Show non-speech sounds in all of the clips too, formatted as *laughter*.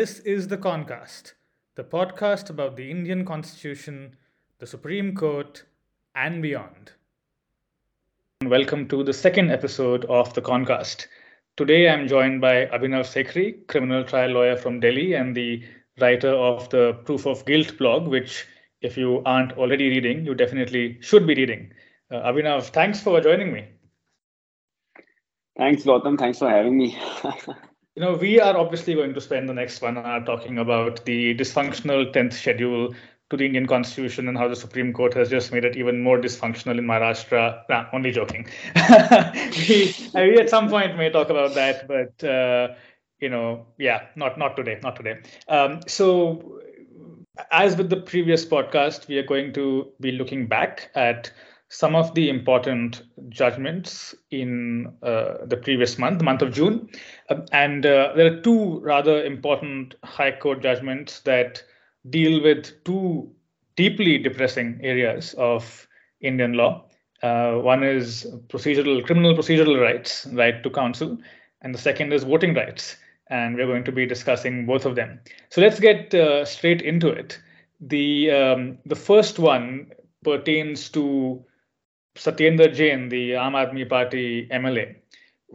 This is the Concast, the podcast about the Indian Constitution, the Supreme Court, and beyond. Welcome to the second episode of the Concast. Today I'm joined by Abhinav Sekhri, criminal trial lawyer from Delhi and the writer of the Proof of Guilt blog, which, if you aren't already reading, you definitely should be reading. Uh, Abhinav, thanks for joining me. Thanks, Gautam. Thanks for having me. *laughs* you know, we are obviously going to spend the next one hour talking about the dysfunctional 10th schedule to the Indian constitution and how the Supreme Court has just made it even more dysfunctional in Maharashtra. Nah, only joking. *laughs* we, we at some point may talk about that, but uh, you know, yeah, not not today, not today. Um, so, as with the previous podcast, we are going to be looking back at some of the important judgments in uh, the previous month, the month of June. Uh, and uh, there are two rather important High Court judgments that deal with two deeply depressing areas of Indian law. Uh, one is procedural, criminal procedural rights, right to counsel, and the second is voting rights. And we're going to be discussing both of them. So let's get uh, straight into it. The um, the first one pertains to Satyendra Jain, the Aam Aadmi Party MLA,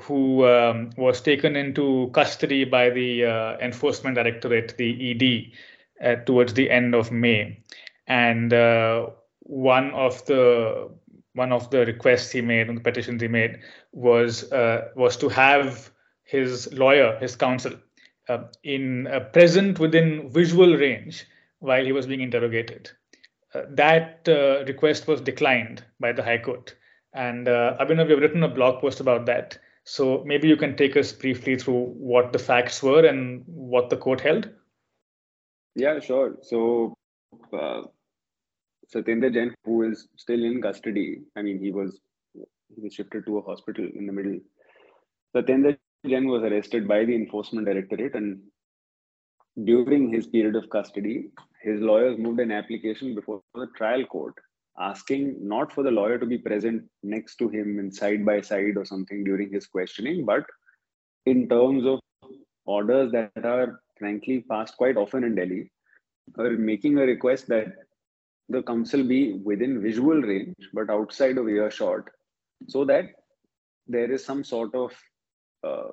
who um, was taken into custody by the uh, Enforcement Directorate, the ED, uh, towards the end of May, and uh, one of the one of the requests he made and the petitions he made was uh, was to have his lawyer, his counsel, uh, in uh, present within visual range while he was being interrogated. That request was declined by the High Court, and uh, Abhinav, you've written a blog post about that. So maybe you can take us briefly through what the facts were and what the court held. Yeah, sure. So, uh, Satyendra Jain, who is still in custody, I mean, he was he was shifted to a hospital in the middle. Satyendra Jain was arrested by the Enforcement Directorate, and during his period of custody, his lawyers moved an application before the trial court asking not for the lawyer to be present next to him in side by side or something during his questioning, but in terms of orders that are frankly passed quite often in Delhi, or making a request that the counsel be within visual range but outside of earshot, so that there is some sort of uh,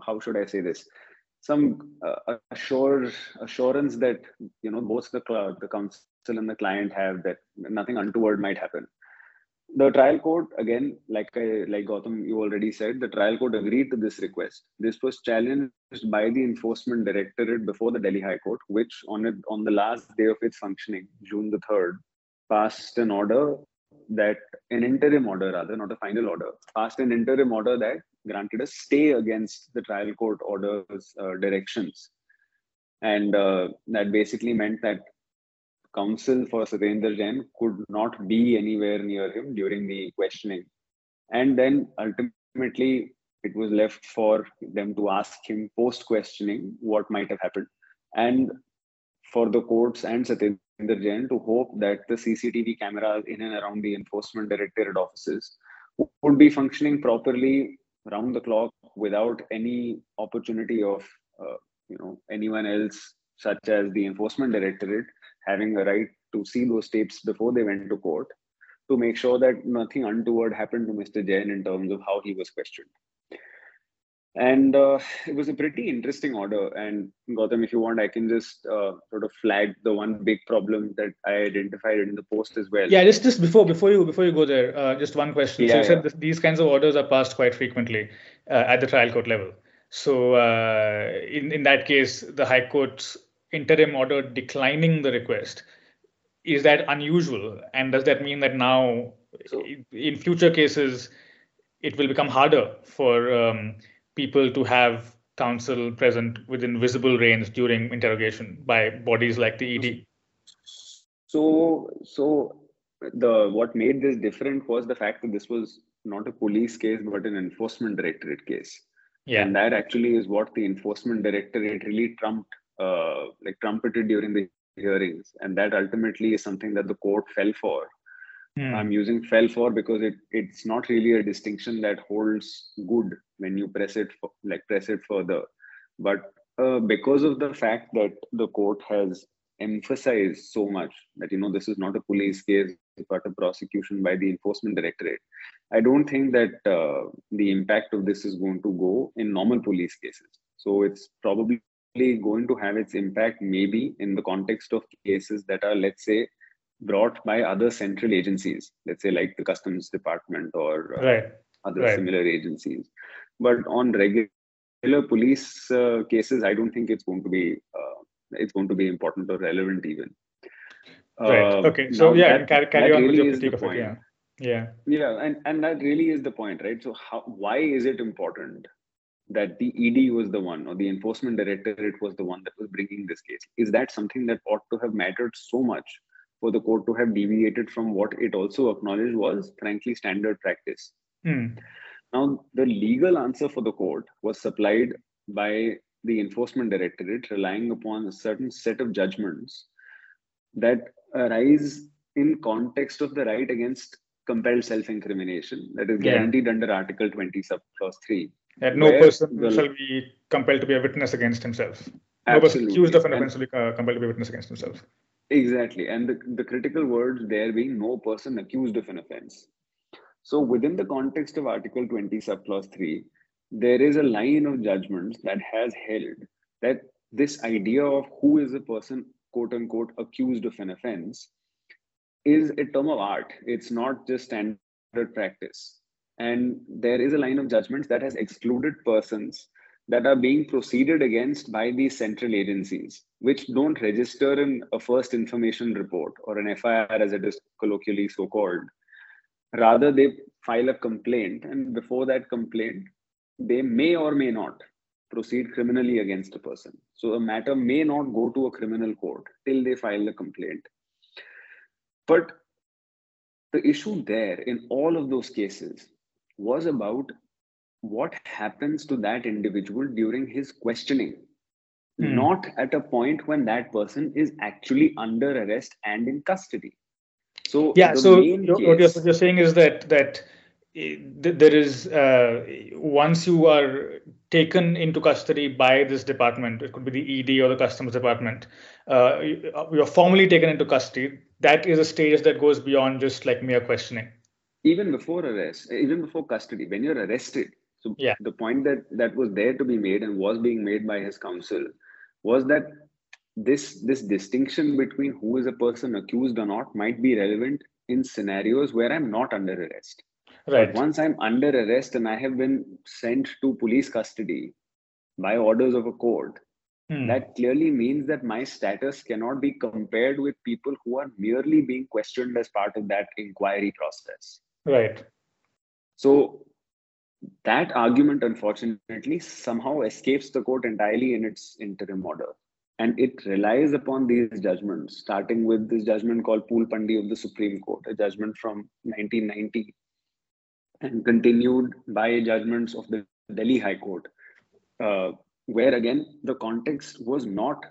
how should I say this? Some uh, assure, assurance that you know both the the counsel and the client have that nothing untoward might happen. The trial court again like I, like Gautam you already said the trial court agreed to this request. This was challenged by the enforcement directorate before the Delhi High Court which on it on the last day of its functioning June the 3rd passed an order that an interim order rather not a final order passed an interim order that granted a stay against the trial court orders uh, directions. And uh, that basically meant that counsel for Satyendra Jain could not be anywhere near him during the questioning. And then ultimately, it was left for them to ask him post questioning what might have happened. And for the courts and Satyendra Jain to hope that the CCTV cameras in and around the enforcement directorate offices would be functioning properly round the clock without any opportunity of uh, you know anyone else such as the enforcement directorate having a right to see those tapes before they went to court to make sure that nothing untoward happened to Mr. Jain in terms of how he was questioned. And uh, it was a pretty interesting order. And Gautam, if you want, I can just uh, sort of flag the one big problem that I identified in the post as well. Yeah, just just before before you before you go there, uh, just one question. Yeah, so you said this, these kinds of orders are passed quite frequently uh, at the trial court level. So uh, in in that case, the High Court's interim order declining the request is that unusual? And does that mean that now so, in future cases it will become harder for um, people to have counsel present within visible range during interrogation by bodies like the ed so so the what made this different was the fact that this was not a police case but an enforcement directorate case. Yeah. And that actually is what the enforcement directorate really trumped uh, like trumpeted during the hearings, and that ultimately is something that the court fell for. Hmm. I'm using fell for because it it's not really a distinction that holds good when you press it for, like press it further. But uh, because of the fact that the court has emphasized so much that you know this is not a police case but a prosecution by the enforcement directorate i don't think that uh, the impact of this is going to go in normal police cases so it's probably going to have its impact maybe in the context of cases that are let's say brought by other central agencies let's say like the customs department or uh, right. other right. similar agencies. But on regular police uh, cases i don't think it's going to be uh, it's going to be important or relevant even. Right. Uh, okay. So yeah that, carry, carry on really with your critique of it? yeah. Yeah. Yeah and and that really is the point right? So how why is it important that the ed was the one or the enforcement directorate was the one that was bringing this case is that something that ought to have mattered so much for the court to have deviated from what it also acknowledged was frankly standard practice hmm. now the legal answer for the court was supplied by the enforcement directorate relying upon a certain set of judgments that arise in context of the right against compelled self-incrimination that is guaranteed yeah. under article 20 sub clause 3 that no person the, shall be compelled to be a witness against himself. No person accused of an offense will be uh, compelled to be a witness against himself exactly. And the, the critical words there being no person accused of an offense. So within the context of article 20 sub clause 3 there is a line of judgments that has held that this idea of who is a person, quote unquote, accused of an offense is a term of art. It's not just standard practice. And there is a line of judgments that has excluded persons that are being proceeded against by these central agencies, which don't register in a first information report or an FIR as it is colloquially so called. Rather, they file a complaint, and before that complaint, they may or may not proceed criminally against a person. So a matter may not go to a criminal court till they file a complaint. But the issue there in all of those cases was about what happens to that individual during his questioning, hmm. not at a point when that person is actually under arrest and in custody. So yeah, so what you're, you're saying is that that there is uh, once you are taken into custody by this department it could be the ed or the customs department uh, you're formally taken into custody that is a stage that goes beyond just like mere questioning even before arrest even before custody when you're arrested so yeah. the point that that was there to be made and was being made by his counsel was that this this distinction between who is a person accused or not might be relevant in scenarios where i'm not under arrest Right. But once I'm under arrest and I have been sent to police custody by orders of a court, hmm. that clearly means that my status cannot be compared with people who are merely being questioned as part of that inquiry process. Right. So that argument, unfortunately, somehow escapes the court entirely in its interim order. And it relies upon these judgments, starting with this judgment called Poolpandi of the Supreme Court, a judgment from 1990 and continued by judgments of the Delhi High Court, uh, where again the context was not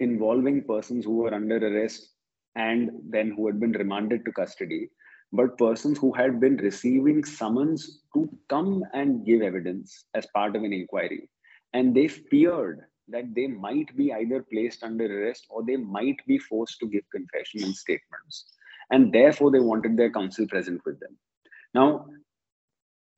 involving persons who were under arrest and then who had been remanded to custody, but persons who had been receiving summons to come and give evidence as part of an inquiry. And they feared that they might be either placed under arrest or they might be forced to give confession and statements. And therefore, they wanted their counsel present with them. Now,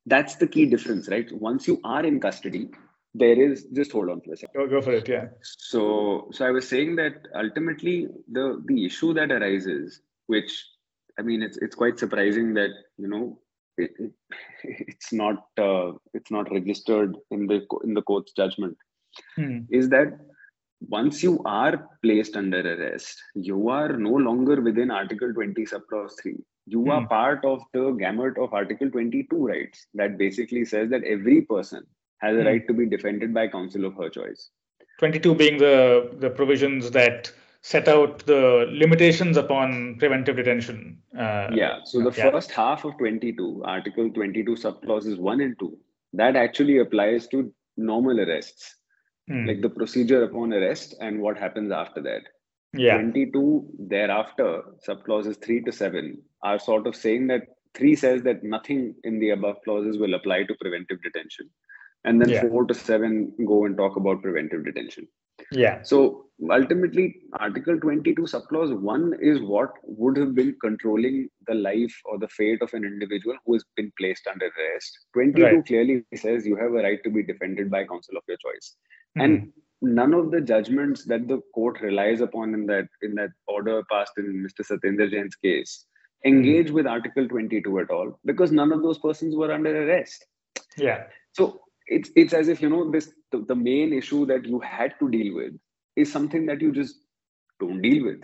that's the key difference, right? Once you are in custody, there is just hold on for a second. Go, go for it, yeah. So, so I was saying that ultimately the the issue that arises, which I mean, it's it's quite surprising that you know it, it, *laughs* it's not uh, it's not registered in the in the court's judgment, hmm. is that once you are placed under arrest, you are no longer within Article 20 subclause 3 you hmm. are part of the gamut of article 22 rights that basically says that every person has a hmm. right to be defended by counsel of her choice 22 being the the provisions that set out the limitations upon preventive detention uh, yeah so the yeah. first half of 22 article 22 subclauses 1 and 2 that actually applies to normal arrests hmm. like the procedure upon arrest and what happens after that yeah 22 thereafter subclauses 3 to 7 are sort of saying that 3 says that nothing in the above clauses will apply to preventive detention and then Yeah. four to seven go and talk about preventive detention. Yeah. So ultimately, Article 22 subclause 1 is what would have been controlling the life or the fate of an individual who has been placed under arrest. 22 Right. clearly says you have a right to be defended by counsel of your choice. Mhm. And none of the judgments that the court relies upon in that in that order passed in Mr. Satyendra Jain's case engage with Article 22 at all because none of those persons were under arrest. yeah. So it's it's as if you know this the, the main issue that you had to deal with is something that you just don't deal with.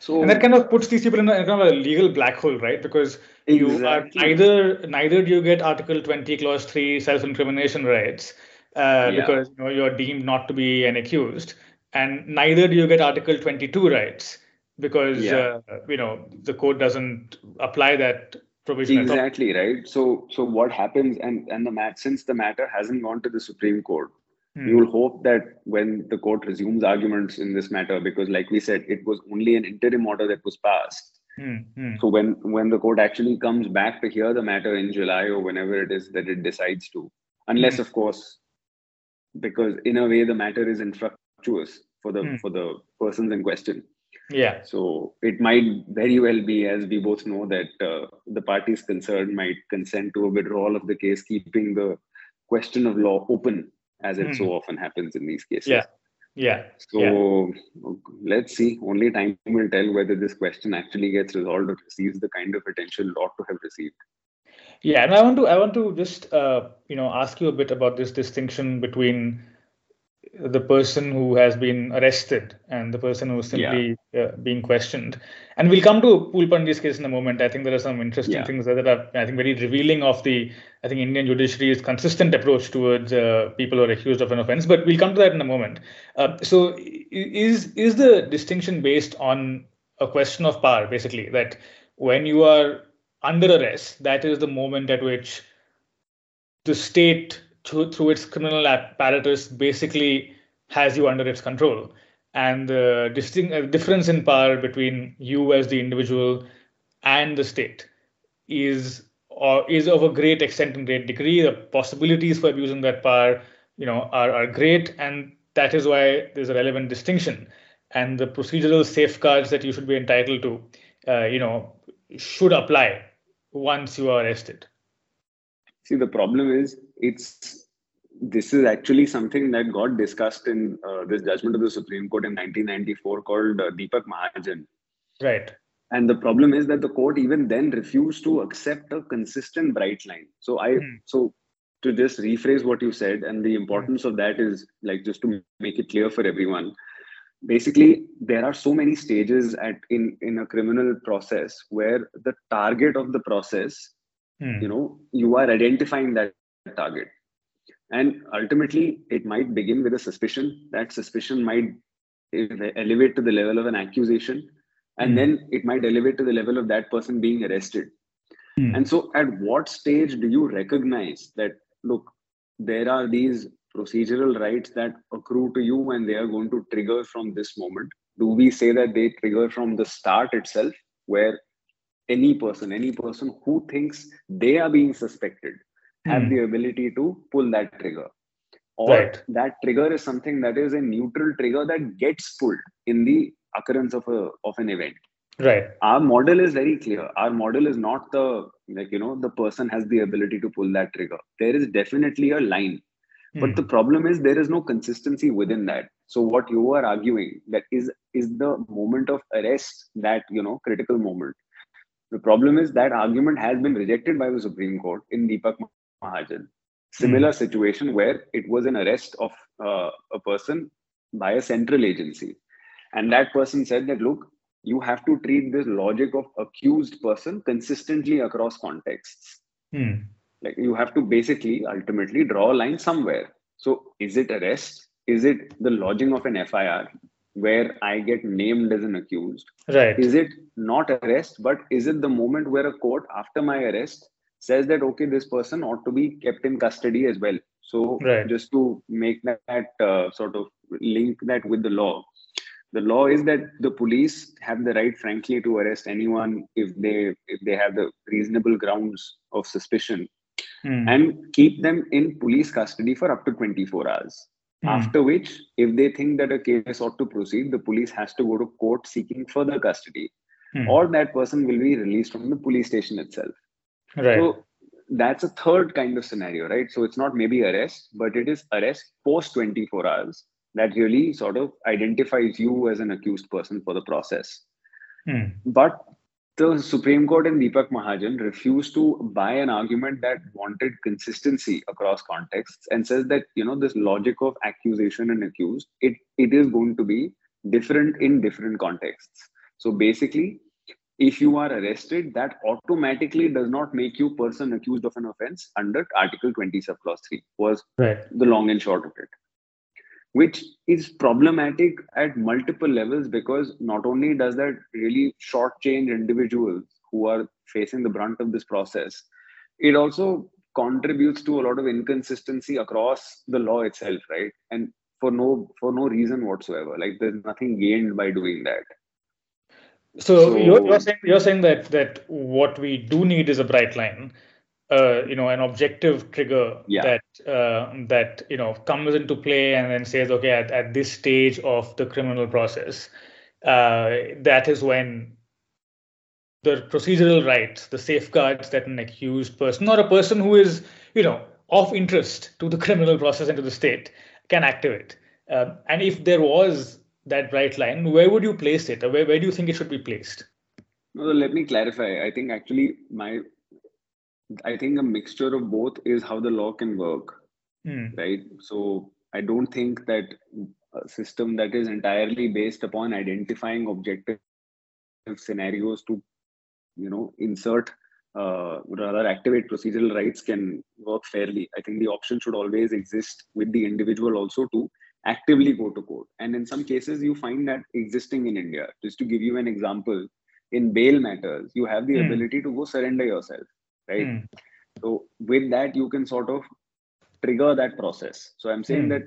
So And that kind of puts these people in a, kind of a legal black hole, right? Because you are neither neither do you get Article 20, Clause 3 self-incrimination rights uh, Yeah. because you know you're deemed not to be an accused, and neither do you get Article 22 rights because Yeah. uh, you know the court doesn't apply that provision at all. exactly right. So so what happens and and the mat since the matter hasn't gone to the Supreme Court, Hmm. you will hope that when the court resumes arguments in this matter, because like we said, it was only an interim order that was passed. Hmm, hmm. So when when the court actually comes back to hear the matter in July or whenever it is that it decides to, unless Hmm. of course, because in a way the matter is infructuous for the Hmm. for the persons in question. Yeah. So it might very well be, as we both know, that uh, the parties concerned might consent to a withdrawal of the case, keeping the question of law open, as it Hmm. so often happens in these cases. Yeah. Yeah. So let's see. Only time will tell whether this question actually gets resolved or receives the kind of attention it ought to have received. Yeah, and I want to I want to just uh, you know ask you a bit about this distinction between the person who has been arrested and the person who's simply uh, being questioned. And we'll come to Poolpandi's case in a moment. I think there are some interesting Yeah. things there that are I think very revealing of the I think Indian judiciary's consistent approach towards uh, people who are accused of an offense. But we'll come to that in a moment. Uh, so is is the distinction based on a question of power, basically that when you are under arrest, that is the moment at which the state, through, through its criminal apparatus, basically has you under its control. And the distinct uh, difference in power between you as the individual and the state is or is of a great extent and great degree. The possibilities for abusing that power, you know, are, are great, and that is why there's a relevant distinction. And the procedural safeguards that you should be entitled to, uh, you know, should apply once you are arrested. See, the problem is it's this is actually something that got discussed in uh, this judgment of the Supreme Court in 1994 called uh, Deepak Mahajan. Right. And the problem is that the court even then refused to accept a consistent bright line. So I Hmm. so to just rephrase what you said, and the importance of that is like just to make it clear for everyone. Basically, there are so many stages at in in a criminal process where the target of the process Hmm. you know you are identifying that target and ultimately it might begin with a suspicion that suspicion might elevate to the level of an accusation and Hmm. then it might elevate to the level of that person being arrested Hmm. and so at what stage do you recognize that look there are these procedural rights that accrue to you and they are going to trigger from this moment do we say that they trigger from the start itself where any person any person who thinks they are being suspected have Hmm. the ability to pull that trigger or Right. that trigger is something that is a neutral trigger that gets pulled in the occurrence of a of an event Right. our model is very clear our model is not the like you know the person has the ability to pull that trigger there is definitely a line but Hmm. the problem is there is no consistency within that so what you are arguing that is is the moment of arrest that you know critical moment the problem is that argument has been rejected by the supreme court in deepak mahajan. Similar situation where it was an arrest of uh, a person by a central agency. And that person said that look you have to treat this logic of accused person consistently across contexts. Hmm. like you have to basically ultimately draw a line somewhere. So is it arrest? Is it the lodging of an fir where i get named as an accused? Right. is it not arrest but is it the moment where a court after my arrest says that okay this person ought to be kept in custody as well so Right. just to make that uh, sort of link that with the law the law is that the police have the right frankly to arrest anyone if they if they have the reasonable grounds of suspicion mm. and keep them in police custody for up to 24 hours. Mm. After which, if they think that a case ought to proceed, the police has to go to court seeking further custody, mm. or that person will be released from the police station itself. Right. So that's a third kind of scenario, right? So it's not maybe arrest, but it is arrest post 24 hours that really sort of identifies you as an accused person for the process. Mm. But the Supreme Court and Deepak Mahajan refused to buy an argument that wanted consistency across contexts and says that you know this logic of accusation and accused it it is going to be different in different contexts. So basically, if you are arrested, that automatically does not make you person accused of an offense under Article 20 sub clause 3 was right. the long and short of it which is problematic at multiple levels because not only does that really shortchange individuals who are facing the brunt of this process, it also contributes to a lot of inconsistency across the law itself, right? And for no for no reason whatsoever. Like there's nothing gained by doing that. So, so you're, you're saying you're saying that that what we do need is a bright line uh, you know an objective trigger yeah. that uh, that you know comes into play and then says okay at, at this stage of the criminal process uh, that is when the procedural rights the safeguards that an accused person or a person who is you know of interest to the criminal process and to the state can activate uh, and if there was that bright line where would you place it where, where do you think it should be placed no, let me clarify i think actually my I think a mixture of both is how the law can work, mm. right? So I don't think that a system that is entirely based upon identifying objective scenarios to, you know, insert uh, rather activate procedural rights can work fairly. I think the option should always exist with the individual also to actively go to court. And in some cases, you find that existing in India. Just to give you an example, in bail matters, you have the mm. ability to go surrender yourself right mm. so with that you can sort of trigger that process so i'm saying mm. that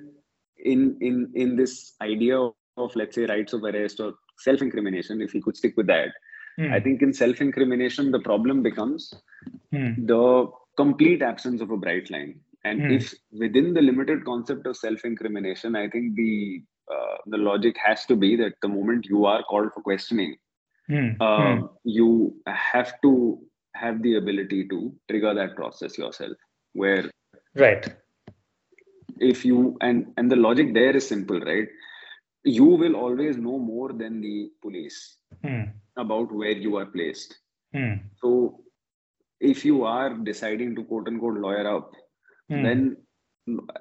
in in in this idea of, of, let's say rights of arrest or self incrimination if you could stick with that mm. i think in self incrimination the problem becomes hmm. the complete absence of a bright line and hmm. if within the limited concept of self incrimination i think the uh, the logic has to be that the moment you are called for questioning mm. Uh, you have to have the ability to trigger that process yourself where right if you and and the logic there is simple right you will always know more than the police hmm. about where you are placed hmm. so if you are deciding to quote unquote lawyer up hmm. then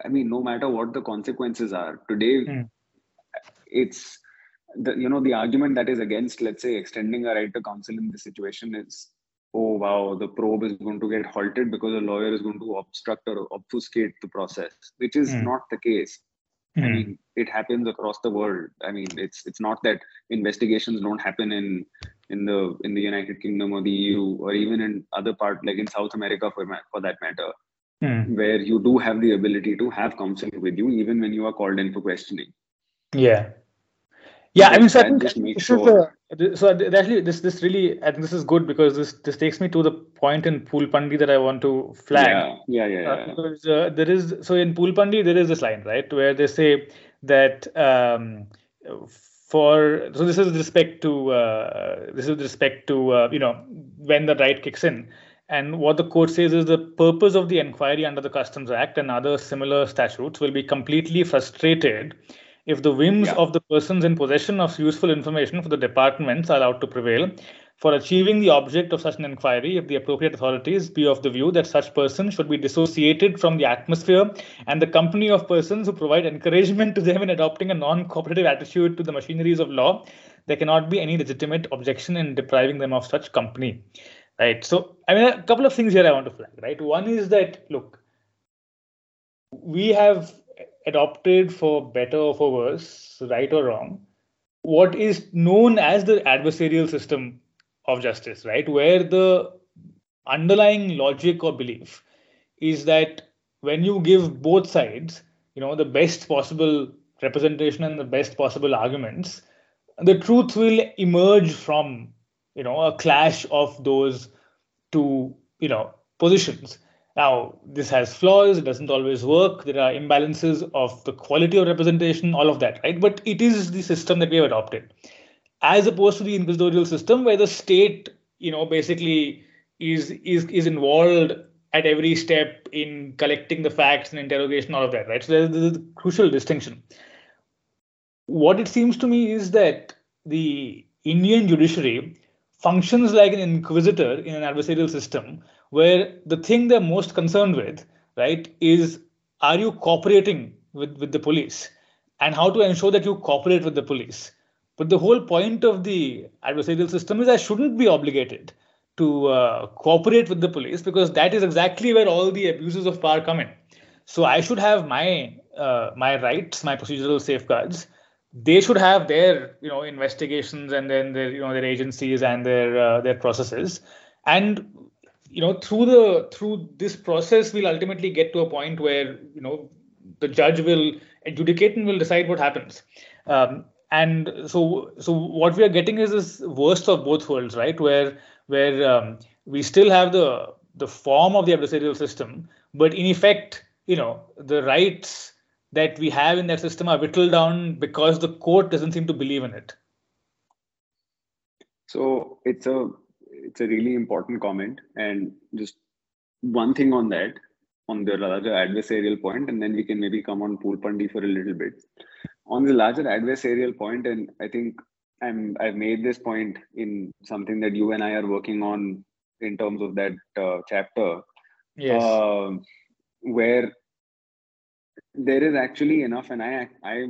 i mean no matter what the consequences are today hmm. it's the you know the argument that is against let's say extending a right to counsel in this situation is oh wow the probe is going to get halted because a lawyer is going to obstruct or obfuscate the process which is mm. not the case mm. i hmm. mean it happens across the world i mean it's it's not that investigations don't happen in in the in the united kingdom or the eu or even in other part like in south america for for that matter mm. where you do have the ability to have counsel with you even when you are called in for questioning yeah yeah i mean so I think make sure so actually this this really i think this is good because this this takes me to the point in Poolpandi that i want to flag yeah yeah yeah, yeah. Uh, because uh, there is so in Poolpandi there is this line right where they say that um, for so this is with respect to uh, this is with respect to uh, you know when the right kicks in and what the court says is the purpose of the inquiry under the customs act and other similar statutes will be completely frustrated if the whims yeah. of the persons in possession of useful information for the departments are allowed to prevail for achieving the object of such an inquiry if the appropriate authorities be of the view that such persons should be dissociated from the atmosphere and the company of persons who provide encouragement to them in adopting a non-cooperative attitude to the machineries of law there cannot be any legitimate objection in depriving them of such company right so i mean a couple of things here i want to flag right one is that look we have adopted for better or for worse, right or wrong, what is known as the adversarial system of justice, right? Where the underlying logic or belief is that when you give both sides, you know, the best possible representation and the best possible arguments, the truth will emerge from, you know, a clash of those two, you know, positions. Now, this has flaws, it doesn't always work, there are imbalances of the quality of representation, all of that, right? But it is the system that we have adopted, as opposed to the inquisitorial system where the state, you know, basically is is is involved at every step in collecting the facts and interrogation, all of that, right? So there's, a crucial distinction. What it seems to me is that the Indian judiciary functions like an inquisitor in an adversarial system where the thing they're most concerned with, right, is are you cooperating with, with the police and how to ensure that you cooperate with the police. But the whole point of the adversarial system is I shouldn't be obligated to uh, cooperate with the police because that is exactly where all the abuses of power come in. So I should have my uh, my rights, my procedural safeguards. They should have their you know investigations and then their you know their agencies and their uh, their processes. And you know through the through this process we'll ultimately get to a point where you know the judge will adjudicate and will decide what happens um, and so so what we are getting is this worst of both worlds right where where um, we still have the the form of the adversarial system but in effect you know the rights that we have in that system are whittled down because the court doesn't seem to believe in it so it's a it's a really important comment. And just one thing on that, on the larger adversarial point, and then we can maybe come on Poolpandi for a little bit. On the larger adversarial point, and I think I'm I've made this point in something that you and I are working on in terms of that uh, chapter. Yes. Uh, where there is actually enough, and I I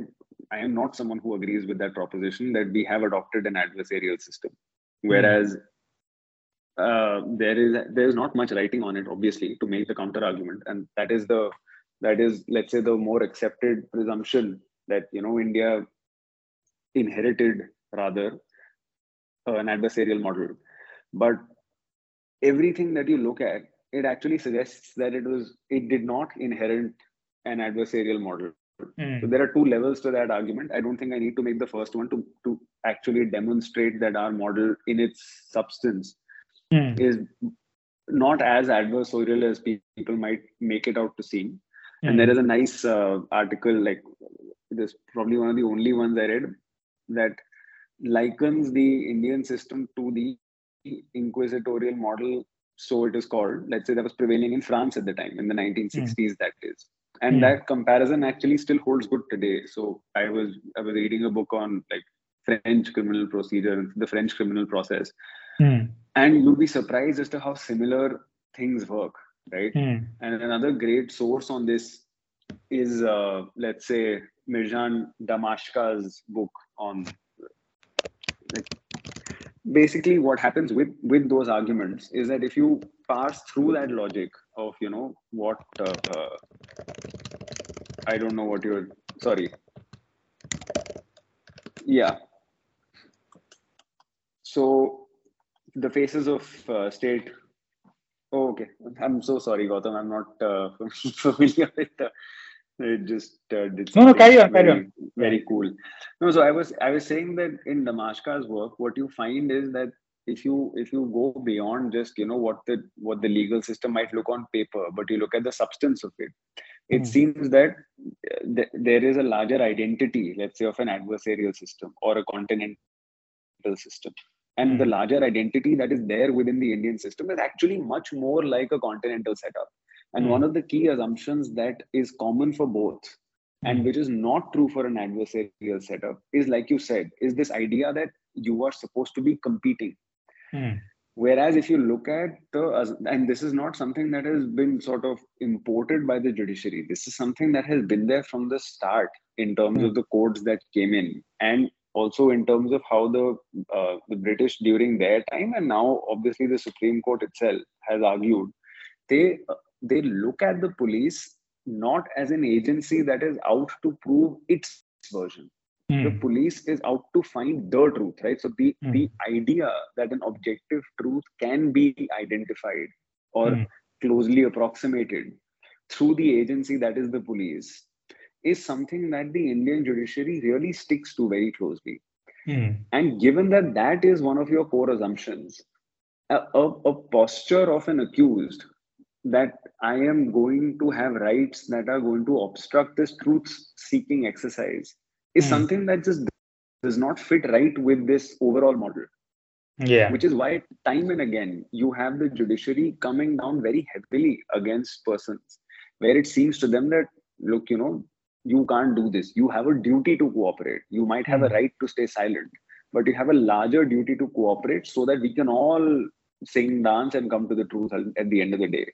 I am not someone who agrees with that proposition that we have adopted an adversarial system, hmm. whereas uh, there is there is not much writing on it obviously to make the counter argument. And that is the that is let's say the more accepted presumption that you know india inherited rather uh, an adversarial model. But everything that you look at it actually suggests that it was it did not inherit an adversarial model mm. so there are two levels to that argument i don't think i need to make the first one to to actually demonstrate that our model in its substance mm. is not as adversarial as people might make it out to seem. Mm. And hmm. there is a nice uh, article, like this, probably one of the only ones I read, that likens the Indian system to the inquisitorial model, so it is called. Let's say that was prevailing in France at the time, in the 1960s, mm. that is. And mm. that comparison actually still holds good today. So I was I was reading a book on like French criminal procedure, the French criminal process, Mm. And you'd be surprised as to how similar things work, right? Mm. And another great source on this is, uh, let's say, Mirjan Damaška's book on like, basically what happens with with those arguments is that if you pass through that logic of you know what uh, uh, I don't know what you're sorry yeah so the faces of uh, state. Oh, okay. I'm so sorry, Gautam. I'm not uh, *laughs* familiar with the. It just uh, did no, no, carry on, very, carry on. Very cool. No, so I was I was saying that in Damaška's work, what you find is that if you if you go beyond just you know what the what the legal system might look on paper, but you look at the substance of it, it mm. seems that uh, th- there is a larger identity, let's say, of an adversarial system or a continental system and the hmm. larger identity that is there within the Indian system is actually much more like a continental setup. And mm. one of the key assumptions that is common for both, and hmm. which is not true for an adversarial setup, is like you said, is this idea that you are supposed to be competing. Mm. Whereas if you look at the, and this is not something that has been sort of imported by the judiciary, this is something that has been there from the start in terms mm. of the codes that came in. And also in terms of how the uh, the British during their time and now obviously the Supreme Court itself has argued they they look at the police not as an agency that is out to prove its version. Mm. The police is out to find the truth, right? So the mm. the idea that an objective truth can be identified or mm. closely approximated through the agency that is the police is something that the Indian judiciary really sticks to very closely. Mm. And given that that is one of your core assumptions, a, a, a, posture of an accused that I am going to have rights that are going to obstruct this truth seeking exercise is mm. something that just does not fit right with this overall model. Yeah. Which is why time and again you have the judiciary coming down very heavily against persons where it seems to them that look, you know, you can't do this. You have a duty to cooperate. You might have mm. a hmm. right to stay silent, but you have a larger duty to cooperate so that we can all sing, dance, and come to the truth at the end of the day.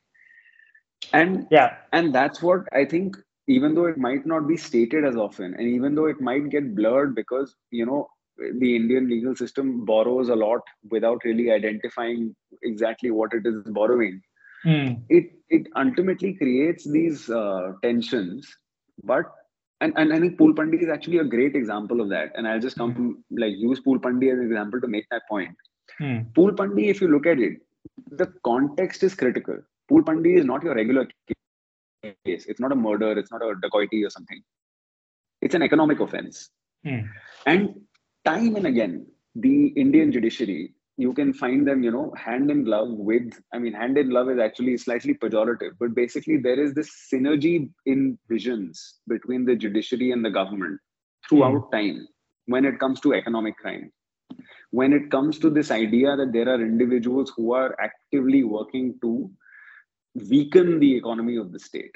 And yeah, and that's what I think. Even though it might not be stated as often, and even though it might get blurred because you know the Indian legal system borrows a lot without really identifying exactly what it is borrowing. Mm. It it ultimately creates these uh, tensions, but and, and I think Poolpandi is actually a great example of that. And I'll just come mm. like use Poolpandi as an example to make that point. Mm. Poolpandi, if you look at it, the context is critical. Poolpandi is not your regular case. It's not a murder. It's not a dacoity or something. It's an economic offense. Mm. And time and again, the Indian judiciary you can find them, you know, hand in glove with, I mean, hand in glove is actually slightly pejorative, but basically there is this synergy in visions between the judiciary and the government throughout mm. time when it comes to economic crime. When it comes to this idea that there are individuals who are actively working to weaken the economy of the state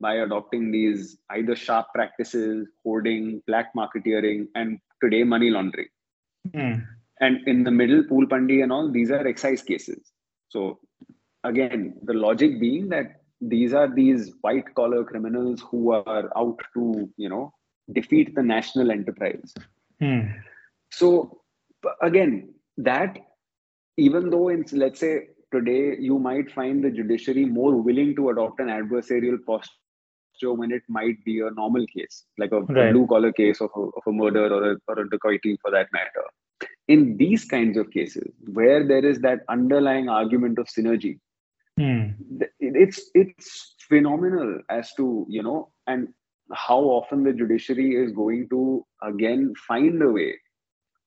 by adopting these either sharp practices, hoarding, black marketeering, and today money laundering. Mm and in the middle Poolpandi and all these are excise cases so again the logic being that these are these white collar criminals who are out to you know defeat the national enterprise hmm. so again that even though in let's say today you might find the judiciary more willing to adopt an adversarial posture when it might be a normal case like a, right. a blue collar case of a, of a murder or a, or a dacoity for that matter in these kinds of cases where there is that underlying argument of synergy hmm. it's it's phenomenal as to you know and how often the judiciary is going to again find a way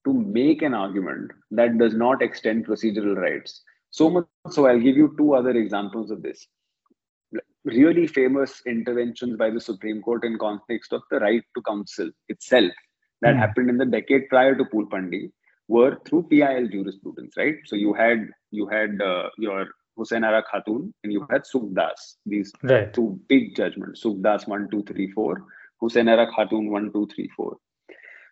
to make an argument that does not extend procedural rights so much so i'll give you two other examples of this really famous interventions by the supreme court in context of the right to counsel itself that mm. happened in the decade prior to Poolpandi were through PIL jurisprudence, right? So you had you had uh, your Hussainara Khatoon and you had Suk Das, these right. two big judgments, Suk Das 1, 2, 3, 4, Hussainara Khatoon 1, 2, 3, 4.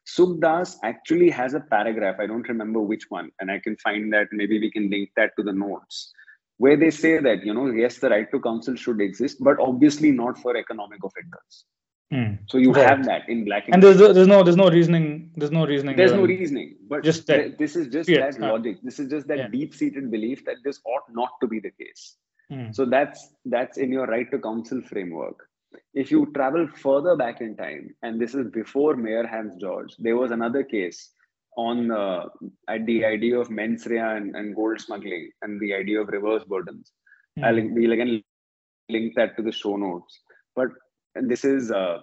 Suk Das actually has a paragraph, I don't remember which one, and I can find that, maybe we can link that to the notes, where they say that, you know, yes, the right to counsel should exist, but obviously not for economic offenders. Mm. So you right. have that in black and, and there's there's no there's no reasoning there's no reasoning there's no reasoning but just that, this is just that logic this is just that yeah. deep seated belief that this ought not to be the case mm. so that's that's in your right to counsel framework if you travel further back in time and this is before M.H. George there was another case on uh, at the idea of mens rea and, and, gold smuggling and the idea of reverse burdens mm. i'll we'll again link that to the show notes but this is uh,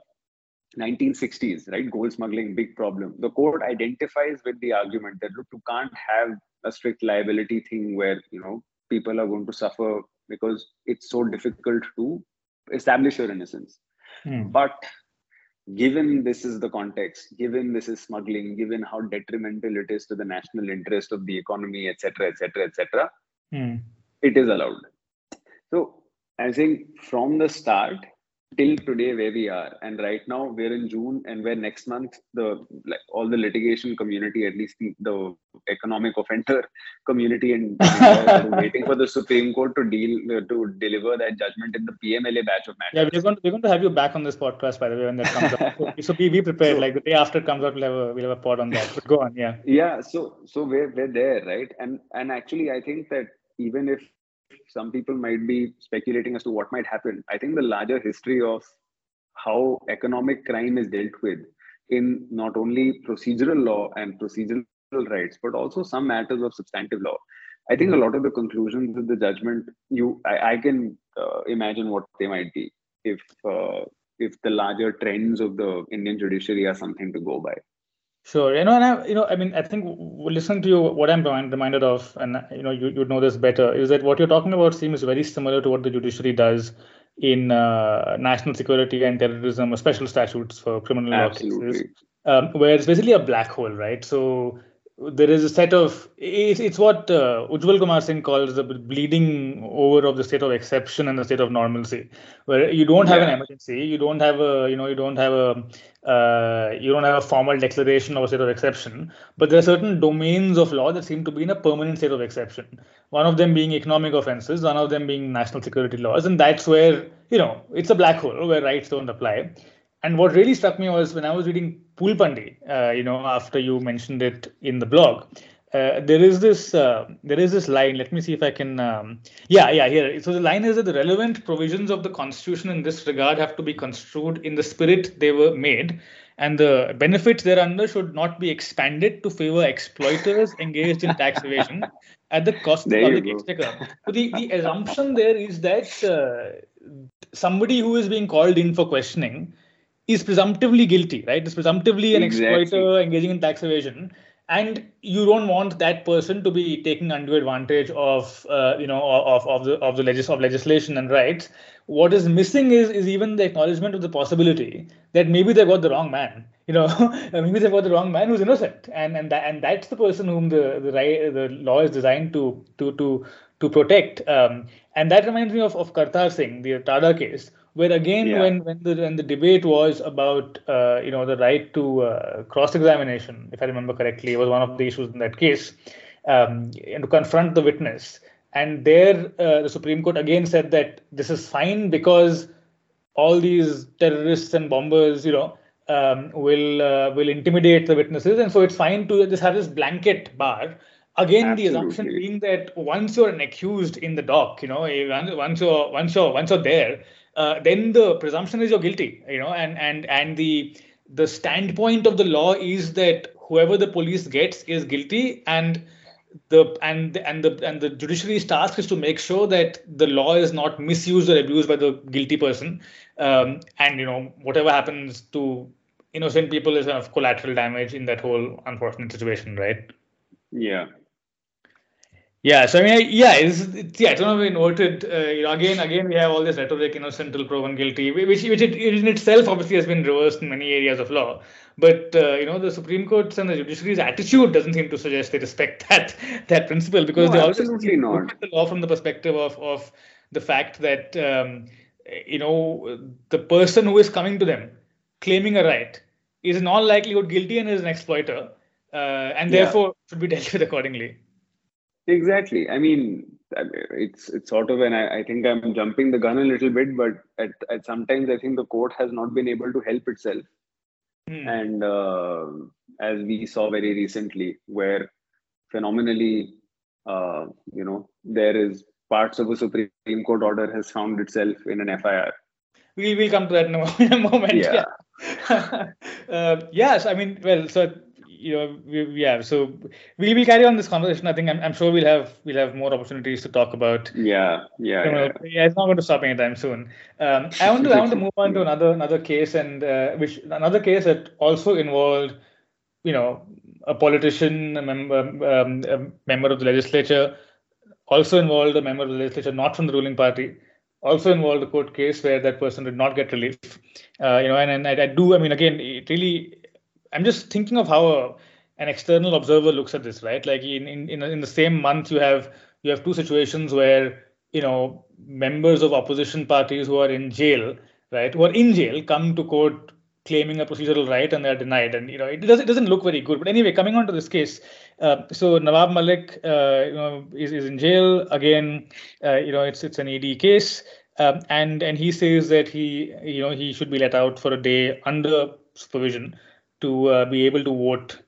1960s, right? Gold smuggling, big problem. The court identifies with the argument that look, you can't have a strict liability thing where you know people are going to suffer because it's so difficult to establish your innocence. Hmm. But given this is the context, given this is smuggling, given how detrimental it is to the national interest of the economy, etc., etc., etc., it is allowed. So I think from the start, till today where we are. And right now we're in june and where next month the like all the litigation community at least the, the economic offender *laughs* community and *laughs* waiting for the supreme court to deal to deliver that judgment in the pmla batch of matters yeah we're going to, we're going to have you back on this podcast by the way when that comes up so, *laughs* so be, be prepared. So, like the day after it comes out we'll have a we'll have a pod on that. But go on yeah. Yeah so so we're, we're there right? And and actually i think that even if some people might be speculating as to what might happen. I think the larger history of how economic crime is dealt with in not only procedural law and procedural rights, but also some matters of substantive law. I think a lot of the conclusions of the judgment, you, I, I can uh, imagine what they might be if uh, if the larger trends of the Indian judiciary are something to go by. Sure, you know, and I, you know, I mean, I think listening to you, what I'm reminded of, and you know, you you know this better, is that what you're talking about seems very similar to what the judiciary does in uh, national security and terrorism, or special statutes for criminal Absolutely. law cases, um, where it's basically a black hole, right? So there is a set of it's, it's what uh, Ujjwal Kumar Singh calls the bleeding over of the state of exception and the state of normalcy, where you don't have yeah. an emergency, you don't have a you know you don't have a uh, you don't have a formal declaration of a state of exception, but there are certain domains of law that seem to be in a permanent state of exception. One of them being economic offenses, one of them being national security laws, and that's where you know it's a black hole where rights don't apply. And what really struck me was when I was reading Poolpandi, uh, you know, after you mentioned it in the blog, uh, there is this uh, there is this line. Let me see if I can. Um, yeah, yeah, here. So the line is that the relevant provisions of the Constitution in this regard have to be construed in the spirit they were made, and the benefits thereunder should not be expanded to favor exploiters *laughs* engaged in tax evasion at the cost there of the public exchequer. So the, the assumption there is that uh, somebody who is being called in for questioning is presumptively guilty, right? Is presumptively an exactly. exploiter engaging in tax evasion, and you don't want that person to be taking undue advantage of, uh, you know, of of the of the legis- of legislation and rights. What is missing is is even the acknowledgement of the possibility that maybe they got the wrong man. *laughs* You know, *laughs* maybe they got the wrong man who's innocent, and and that, and that's the person whom the the right the law is designed to to to to protect. Um, and that reminds me of of Kartar Singh, the Tada case where again yeah. when when the when the debate was about uh, you know the right to uh, cross examination if i remember correctly it was one of the issues in that case um, and to confront the witness and there uh, the supreme court again said that this is fine because all these terrorists and bombers you know um, will uh, will intimidate the witnesses and so it's fine to just have this blanket bar again Absolutely. the assumption being that once you're an accused in the dock you know once you're once you're once you're there uh, then the presumption is you're guilty you know and and and the the standpoint of the law is that whoever the police gets is guilty and the and and the and the judiciary's task is to make sure that the law is not misused or abused by the guilty person um, and you know whatever happens to innocent people is kind of collateral damage in that whole unfortunate situation right? Yeah yeah, so I mean, yeah, it's, it's yeah, it's going to be noted. Uh, you know, again, again, we have all this rhetoric, innocent till proven guilty, which which it, in itself obviously has been reversed in many areas of law. But uh, you know, the Supreme Court's and the judiciary's attitude doesn't seem to suggest they respect *laughs* that that principle because no, they absolutely not the law from the perspective of of the fact that um, you know the person who is coming to them claiming a right is in all likelihood guilty and is an exploiter, uh, and yeah. therefore should be *laughs* dealt with accordingly. Exactly. I mean, it's it's sort of, and I, I think I'm jumping the gun a little bit, but at, at sometimes I think the court has not been able to help itself. Hmm. And uh, as we saw very recently, where phenomenally, uh, you know, there is parts of a Supreme Court order has found itself in an FIR. We will come to that in a *laughs* moment. Yeah. Yeah. *laughs* uh, yes, I mean, well, so you know, we, yeah. So we will carry on this conversation. I think I'm, I'm sure we'll have we'll have more opportunities to talk about. Yeah, yeah, you know, yeah. yeah. It's not going to stop anytime soon. Um, I want to I want to move on to another another case and uh, which another case that also involved, you know, a politician, a member, um, a member of the legislature, also involved a member of the legislature not from the ruling party also involved a court case where that person did not get relief. Uh, you know, and, and I, I, do. I mean, again, it really I'm just thinking of how a, an external observer looks at this, right? Like in, in in the same month, you have you have two situations where you know members of opposition parties who are in jail, right, who are in jail, come to court claiming a procedural right and they're denied, and you know it does it doesn't look very good. But anyway, coming on to this case, uh, so Nawab Malik, uh, you know, is, is in jail again. Uh, you know, it's it's an ED case. Um, and and he says that he you know he should be let out for a day under supervision to uh, be able to vote.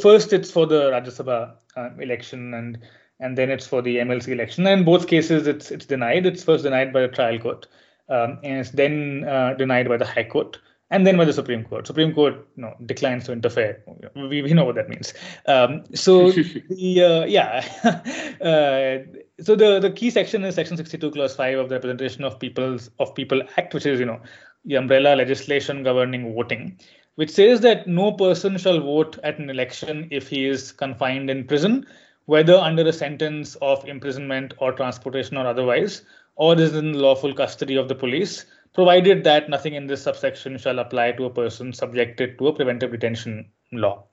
First, it's for the Rajya Sabha uh, election, and and then it's for the MLC election. And in both cases, it's it's denied. It's first denied by the trial court, um, and it's then uh, denied by the High Court, and then by the Supreme Court. Supreme Court, you know, declines to interfere. We, we know what that means. Um, so *laughs* the uh, yeah, *laughs* uh, so the the key section is Section 62, Clause 5 of the Representation of People's of People Act, which is you know the umbrella legislation governing voting. Which says that no person shall vote at an election if he is confined in prison, whether under a sentence of imprisonment or transportation or otherwise, or is in lawful custody of the police, provided that nothing in this subsection shall apply to a person subjected to a preventive detention law.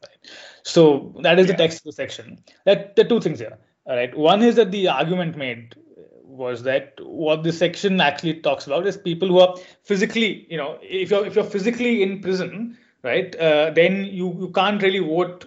So that is yeah. the text of the section. That the two things here. All right. One is that the argument made was that what this section actually talks about is people who are physically, you know, if you're if you're physically in prison, right, uh, then you you can't really vote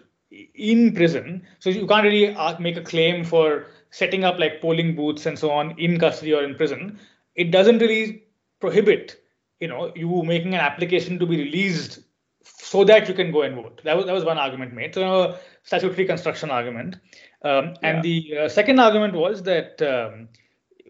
in prison, so you can't really uh, make a claim for setting up like polling booths and so on in custody or in prison. It doesn't really prohibit, you know, you making an application to be released so that you can go and vote. That was that was one argument made. So a statutory construction argument. Um, and yeah. the uh, second argument was that um,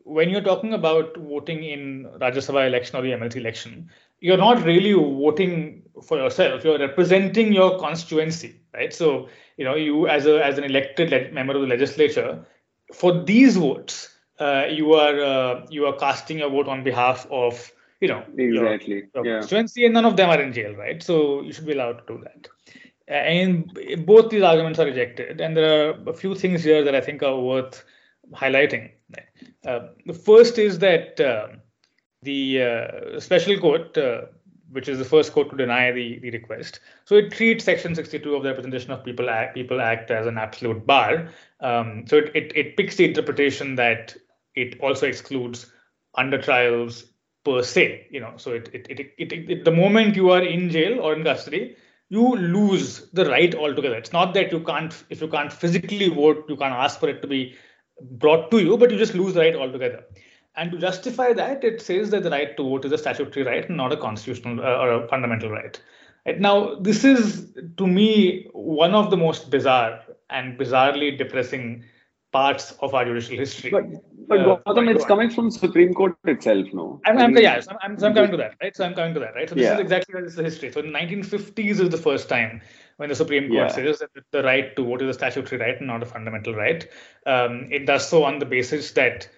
when you're talking about voting in Rajya Sabha election or the MLC election, you're not really voting for yourself. You're representing your constituency, right? So you know you as a as an elected le- member of the legislature, for these votes, uh, you are uh, you are casting a vote on behalf of you know exactly your, your yeah. constituency, and none of them are in jail, right? So you should be allowed to do that. And both these arguments are rejected, and there are a few things here that I think are worth highlighting. Uh, the first is that uh, the uh, special court, uh, which is the first court to deny the, the request, so it treats Section 62 of the Representation of People Act, People Act as an absolute bar. Um, so it, it, it picks the interpretation that it also excludes under trials per se. You know, so it, it, it, it, it the moment you are in jail or in custody, you lose the right altogether. It's not that you can't, if you can't physically vote, you can't ask for it to be brought to you, but you just lose the right altogether. And to justify that, it says that the right to vote is a statutory right and not a constitutional uh, or a fundamental right. right. Now, this is to me one of the most bizarre and bizarrely depressing parts of our judicial history. But, but uh, Gautam, it's coming from Supreme Court itself, no? I'm, I'm, yeah, so I'm, so I'm coming to that, right? So I'm coming to that, right? So this yeah. is exactly this is the history. So in 1950s is the first time when the Supreme Court yeah. says that the right to vote is a statutory right and not a fundamental right. Um, it does so on the basis that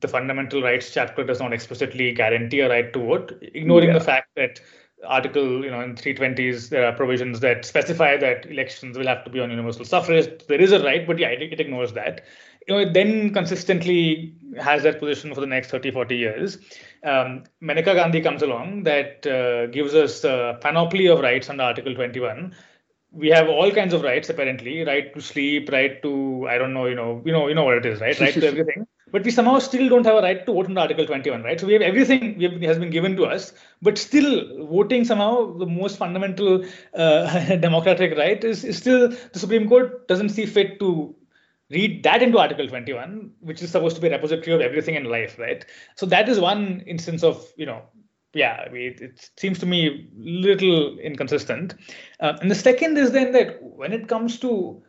the fundamental rights chapter does not explicitly guarantee a right to vote, ignoring yeah. the fact that article you know in 320s there are provisions that specify that elections will have to be on universal suffrage. There is a right but yeah it, it ignores that. You know it then consistently has that position for the next 30 40 years. Um, Maneka Gandhi comes along that uh, gives us a panoply of rights under article 21 we have all kinds of rights apparently. Right to sleep right to i don't know you know you know you know what it is right? Right to *laughs* everything. But we somehow still don't have a right to vote under article 21 right? So we have everything we have, has been given to us but still voting somehow the most fundamental uh, *laughs* democratic right is, is still the supreme court doesn't see fit to read that into article 21 which is supposed to be a repository of everything in life right? So that is one instance of you know yeah, I mean, it seems to me little inconsistent. Uh, and the second is then that when it comes to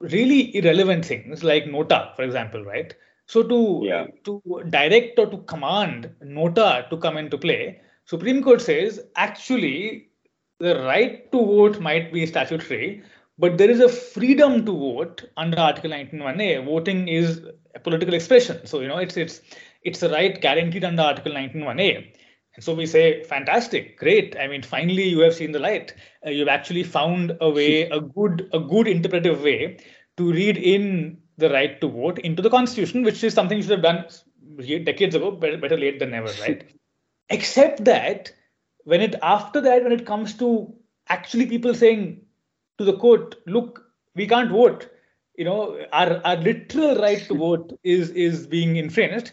really irrelevant things like nota, for example, right? So to yeah. to direct or to command nota to come into play, Supreme Court says actually the right to vote might be statutory, but there is a freedom to vote under Article 19.1a. Voting is a political expression, so you know it's it's it's a right guaranteed under Article 19.1a. So we say, fantastic, great. I mean, finally you have seen the light. Uh, you've actually found a way, a good, a good interpretive way to read in the right to vote into the constitution, which is something you should have done decades ago. Better, better late than never, *laughs* right? Except that when it after that, when it comes to actually people saying to the court, look, we can't vote. You know, our, our literal right to *laughs* vote is is being infringed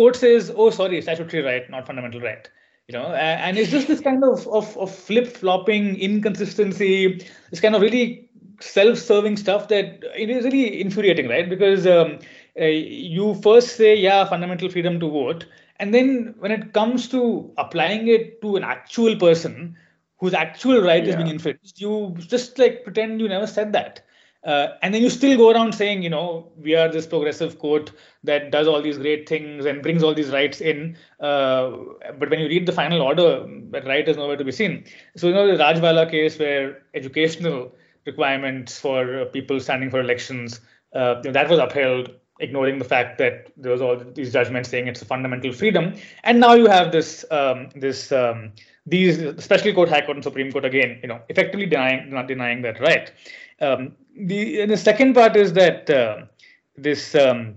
court says, oh, sorry, statutory right, not fundamental right. You know, and it's just this kind of, of, of flip flopping, inconsistency, this kind of really self-serving stuff that it is really infuriating, right? Because um, uh, you first say, yeah, fundamental freedom to vote, and then when it comes to applying it to an actual person whose actual right yeah. is being infringed, you just like pretend you never said that. Uh, and then you still go around saying, you know, we are this progressive court that does all these great things and brings all these rights in. Uh, but when you read the final order, that right is nowhere to be seen. So, you know, the Rajbala case where educational requirements for uh, people standing for elections, uh, you know, that was upheld, ignoring the fact that there was all these judgments saying it's a fundamental freedom. And now you have this um, this um, these, special court, high court, and supreme court, again, you know, effectively denying not denying that right. Um, the the second part is that uh, this um,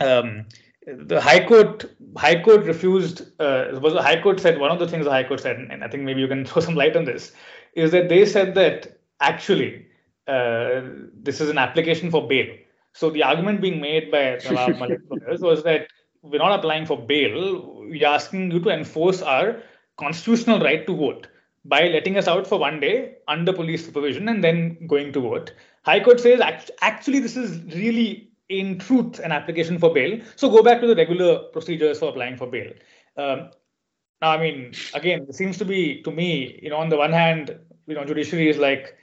um, the high court high court refused uh, was the high court said one of the things the high court said and i think maybe you can *laughs* throw some light on this is that they said that actually uh, this is an application for bail. So the argument being made by *laughs* Malik was that we're not applying for bail. We're asking you to enforce our constitutional right to vote by letting us out for one day under police supervision and then going to vote high court says actually this is really in truth an application for bail. So go back to the regular procedures for applying for bail. Um, now, I mean, again, it seems to be to me, you know, on the one hand, you know, judiciary is like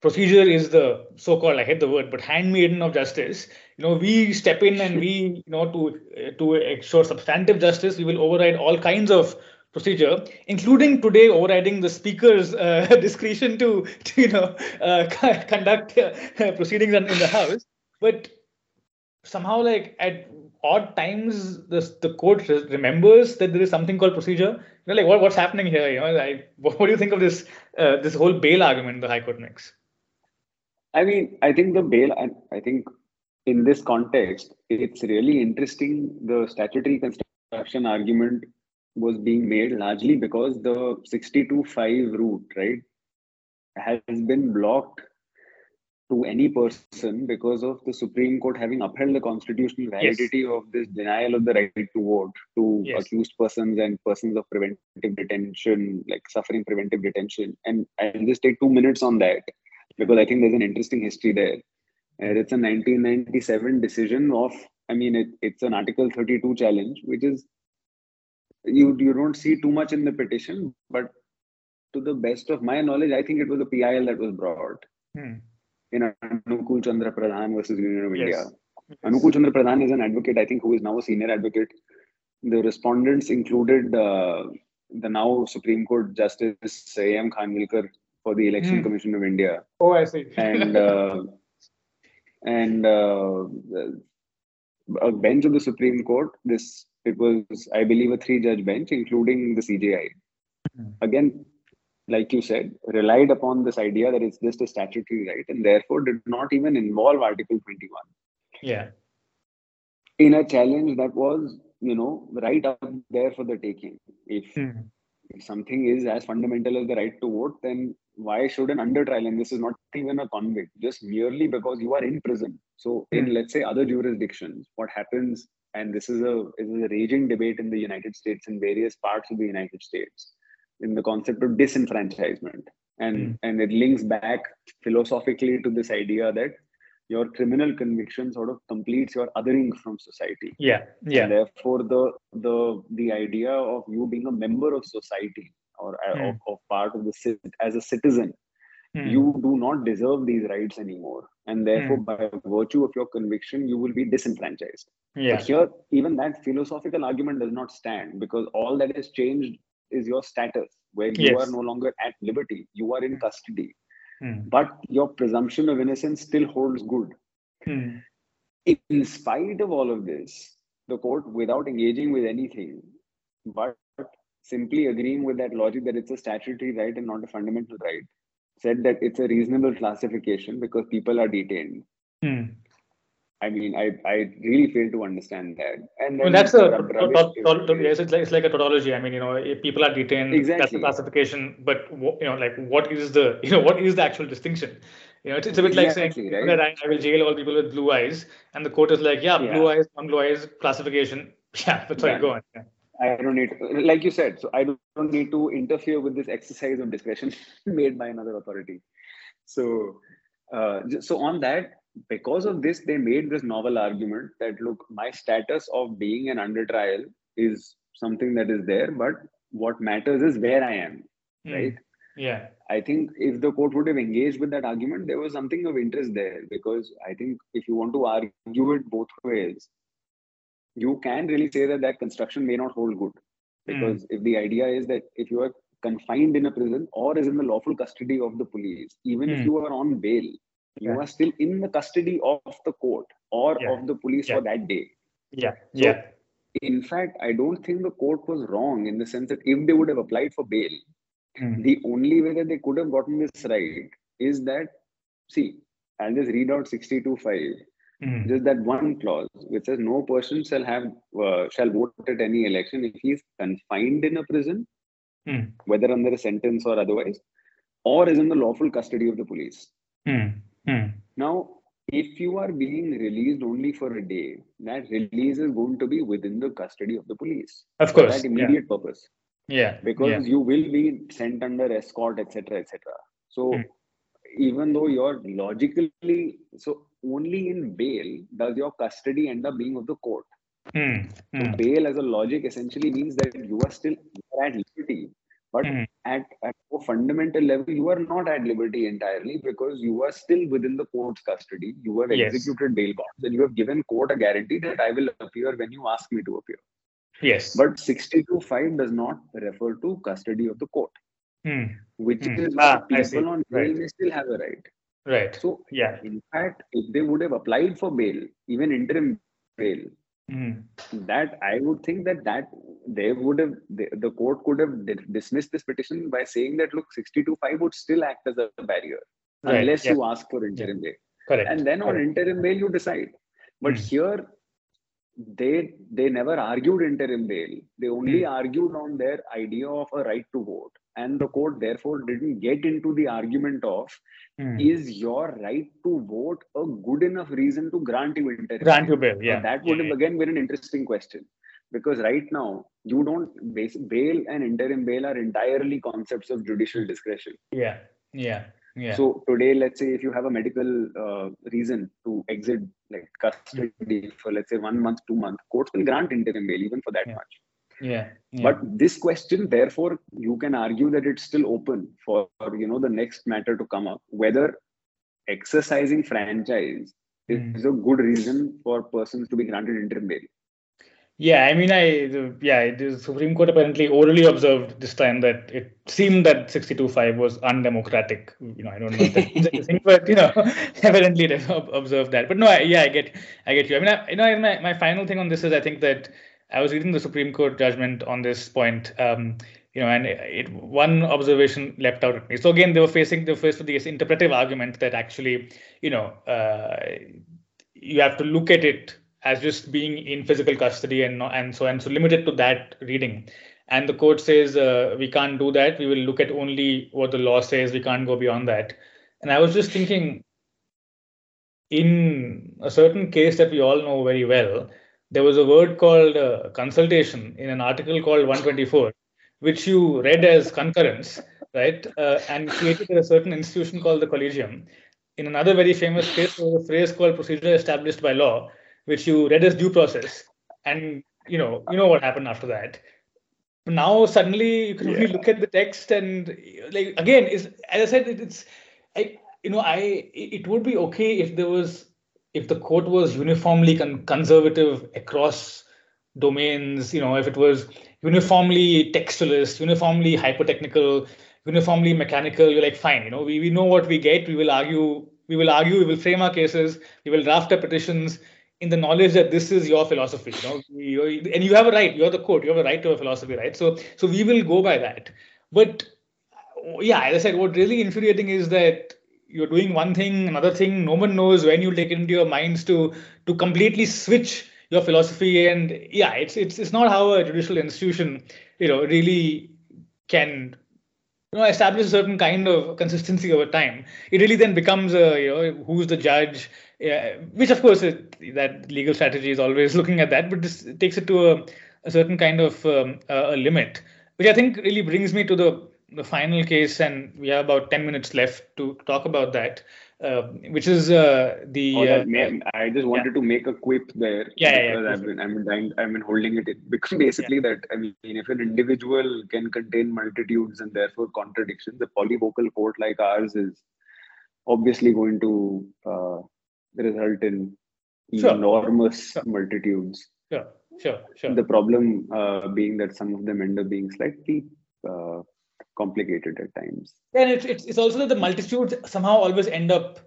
procedure is the so-called I hate the word, but handmaiden of justice. You know, we step in and we, you know, to to ensure substantive justice, we will override all kinds of procedure, including today overriding the speaker's uh, *laughs* discretion to, to, you know, uh, *laughs* conduct uh, *laughs* proceedings in the House. But somehow like at odd times the the court remembers that there is something called procedure. You know like what, what's happening here? You know I, what, what do you think of this uh, this whole bail argument the high court makes? I mean i think the bail i think in this context it's really interesting the statutory construction argument was being made largely because the 62-5 route right has been blocked to any person because of the Supreme Court having upheld the constitutional validity yes. of this denial of the right to vote to yes. accused persons and persons of preventive detention, like suffering preventive detention. And I'll just take two minutes on that because I think there's an interesting history there. And it's a 1997 decision of, I mean, it, it's an Article 32 challenge, which is you you don't see too much in the petition, but to the best of my knowledge, I think it was a PIL that was brought. Hmm in Anukul Chandra Pradhan versus Union of yes. India. Yes. Anukul Chandra Pradhan is an advocate, I think, who is now a senior advocate. The respondents included uh, the now Supreme Court Justice A.M. Khanwilkar for the Election mm. Commission of India. Oh, I see. and uh, *laughs* and uh, a bench of the Supreme Court. This it was, I believe, a three-judge bench, including the CJI. Mm. Again, like you said, relied upon this idea that it's just a statutory right and therefore did not even involve Article 21. Yeah. In a challenge that was, you know, right up there for the taking. If, hmm. if something is as fundamental as the right to vote, then why should an under trial, and this is not even a convict, just merely because you are in prison. So, in hmm. let's say other jurisdictions, what happens, and this is a, this is a raging debate in the United States in various parts of the United States in the concept of disenfranchisement and mm. and it links back philosophically to this idea that your criminal conviction sort of completes your othering from society yeah yeah and therefore the the the idea of you being a member of society or mm. of, of, part of the as a citizen mm. you do not deserve these rights anymore and therefore hmm. by virtue of your conviction you will be disenfranchised yeah. but here even that philosophical argument does not stand because all that has changed is your status, where you yes. are no longer at liberty, you are in custody. Mm. But your presumption of innocence still holds good. Mm. In spite of all of this, the court, without engaging with anything, but simply agreeing with that logic that it's a statutory right and not a fundamental right, said that it's a reasonable classification because people are detained. Mm. I mean, I, I really fail to understand that. And well, that's a yes, it's like, it's like a tautology. I mean, you know, if people are detained, exactly. that's the classification. But you know, like, what is the *laughs* you know what is the actual distinction? You know, it's, it's a bit like saying right? that I, I, will jail all people with blue eyes, and the court is like, yeah, yeah. blue eyes, non-blue eyes, classification. *laughs* Yeah, but sorry, yeah. go on. Yeah. I don't need, like you said, so I don't need to interfere with this exercise of discretion *laughs* made by another authority. So, uh, so on that, because of this, they made this novel argument that look, my status of being an under trial is something that is there, but what matters is where I am, mm. right? Yeah. I think if the court would have engaged with that argument, there was something of interest there because I think if you want to argue it both ways, you can really say that that construction may not hold good. Because mm. if the idea is that if you are confined in a prison or is in the lawful custody of the police, even mm. if hmm. you are on bail, you yeah. are still in the custody of the court or yeah. of the police yeah. for that day yeah so yeah in fact, I don't think the court was wrong in the sense that if they would have applied for bail, Mm. the only way that they could have gotten this right is that, see, I'll just read out 62.5, Mm. just that one clause which says no person shall have uh, shall vote at any election if he is confined in a prison, Mm. whether under a sentence or otherwise, or is in the lawful custody of the police. Mm. Now, if you are being released only for a day, that release is going to be within the custody of the police. Of for course. that Yeah. immediate purpose. Yeah. Because yeah. you will be sent under escort, etc. etc. So Hmm. Even though you're logically so only in bail does your custody end up being of the court. Mm. So Mm. bail as a logic essentially means that you are still at liberty, but Mm. at, at a fundamental level, you are not at liberty entirely because you are still within the court's custody. You have Yes. executed bail bonds and you have given court a guarantee that I will appear when you ask me to appear. Yes. But 62.5 does not refer to custody of the court, Mm. which Hmm. is Ah, people on bail Right. may still have a right. Right. So, Yeah. in fact, if they would have applied for bail, even interim bail, Mm. that I would think that that they would have the, the court could have di- dismissed this petition by saying that look 62.5 would still act as a barrier Right, unless yeah. you ask for interim bail Correct. and then on interim bail you decide but Hmm. here they they never argued interim bail they only Hmm. argued on their idea of a right to vote and the court therefore didn't get into the argument of Mm. is your right to vote a good enough reason to grant you interim Grant bail? you bail. Yeah. that would yeah. have again been an interesting question because right now you don't base, bail and interim bail are entirely concepts of judicial discretion Yeah. Yeah. Yeah. so today let's say if you have a medical uh, reason to exit like custody for let's say one month two months courts will grant interim bail even for that Yeah. much yeah. yeah. but this question therefore you can argue that it's still open for you know the next matter to come up whether exercising franchise Hmm. is a good reason for persons to be granted interim bail Yeah, I mean, I yeah, the Supreme Court apparently orally observed this time that it seemed that 62.5 was undemocratic. You know, I don't know that but you know, *laughs* evidently they've *laughs* observed that. But no, I, yeah, I get, I get you. I mean, I, you know, my my final thing on this is I think that I was reading the Supreme Court judgment on this point. Um, you know, and it, one observation leapt out at me. So again, they were facing were faced with this interpretive argument that actually, you know, uh, you have to look at it as just being in physical custody and and so and so limited to that reading. And the court says uh, we can't do that. We will look at only what the law says. We can't go beyond that. And I was just thinking, in a certain case that we all know very well, there was a word called uh, consultation in an article called 124, which you read as concurrence, right? Uh, and created a certain institution called the collegium. In another very famous case, there was a phrase called procedure established by law, which you read as due process. And you know, you know what happened after that. Now suddenly you can only Yeah. look at the text and like again, is as I said, it's I you know I it would be okay if there was if the court was uniformly con- conservative across domains you know if it was uniformly textualist uniformly hypertechnical uniformly mechanical you're like fine you know we, we know what we get. We will argue we will argue we will frame our cases we will draft our petitions in the knowledge that this is your philosophy you know. And you have a right you're the court you have a right to a philosophy right? So so we will go by that. But yeah as i said what really infuriating is that you're doing one thing another thing no one knows when you'll take it into your minds to to completely switch your philosophy. And yeah it's it's it's not how a judicial institution you know really can you know establish a certain kind of consistency over time. It really then becomes a you know who's the judge yeah, which of course it, that legal strategy is always *laughs* looking at that but this takes it to a, a certain kind of um, a, a limit which i think really brings me to the the final case and we have about 10 minutes left to talk about that uh, which is uh, the Oh, uh, may, I just wanted to make a quip there Yeah, yeah, yeah, I've been, I've been, dying, I've been holding it in *laughs* because basically that I mean, if an individual can contain multitudes and therefore contradictions, a polyvocal court like ours is obviously going to uh, result in Sure. enormous Sure. multitudes. sure sure sure The problem uh, being that some of them end up being slightly uh, complicated at times. and it's, it's it's also that the multitudes somehow always end up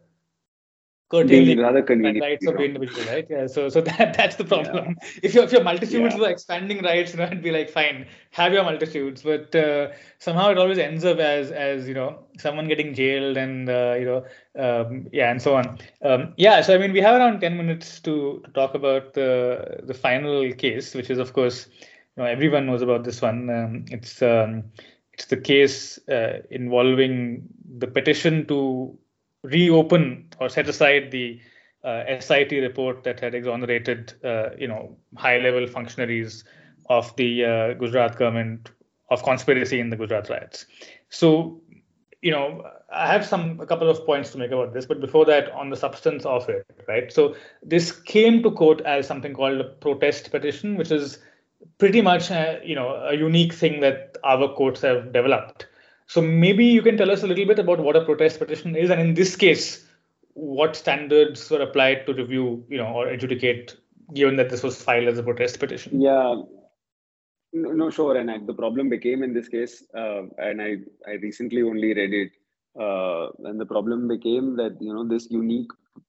curtailing rather convenient. rights of the individual, right? Yeah. So so *laughs* that that's the problem. Yeah. If your if your multitudes yeah. were expanding rights, you know, it'd be like fine, have your multitudes, but uh, somehow it always ends up as as you know someone getting jailed and uh, you know um, yeah and so on. Um, yeah. So I mean, we have around ten minutes to to talk about the the final case, which is of course you know everyone knows about this one. Um, it's um, it's the case uh, involving the petition to reopen or set aside the uh, SIT report that had exonerated, uh, you know, high-level functionaries of the uh, Gujarat government of conspiracy in the Gujarat riots. So, you know, I have some a couple of points to make about this, but before that, on the substance of it, right? So this came to court as something called a protest petition, which is pretty much, a, you know, a unique thing that our courts have developed so maybe you can tell us a little bit about what a protest petition is, and in this case, what standards were applied to review, you know, or adjudicate, given that this was filed as a protest petition. Yeah, no, no sure. And the problem became in this case, uh, and I I recently only read it, uh, and the problem became that you know this unique uh,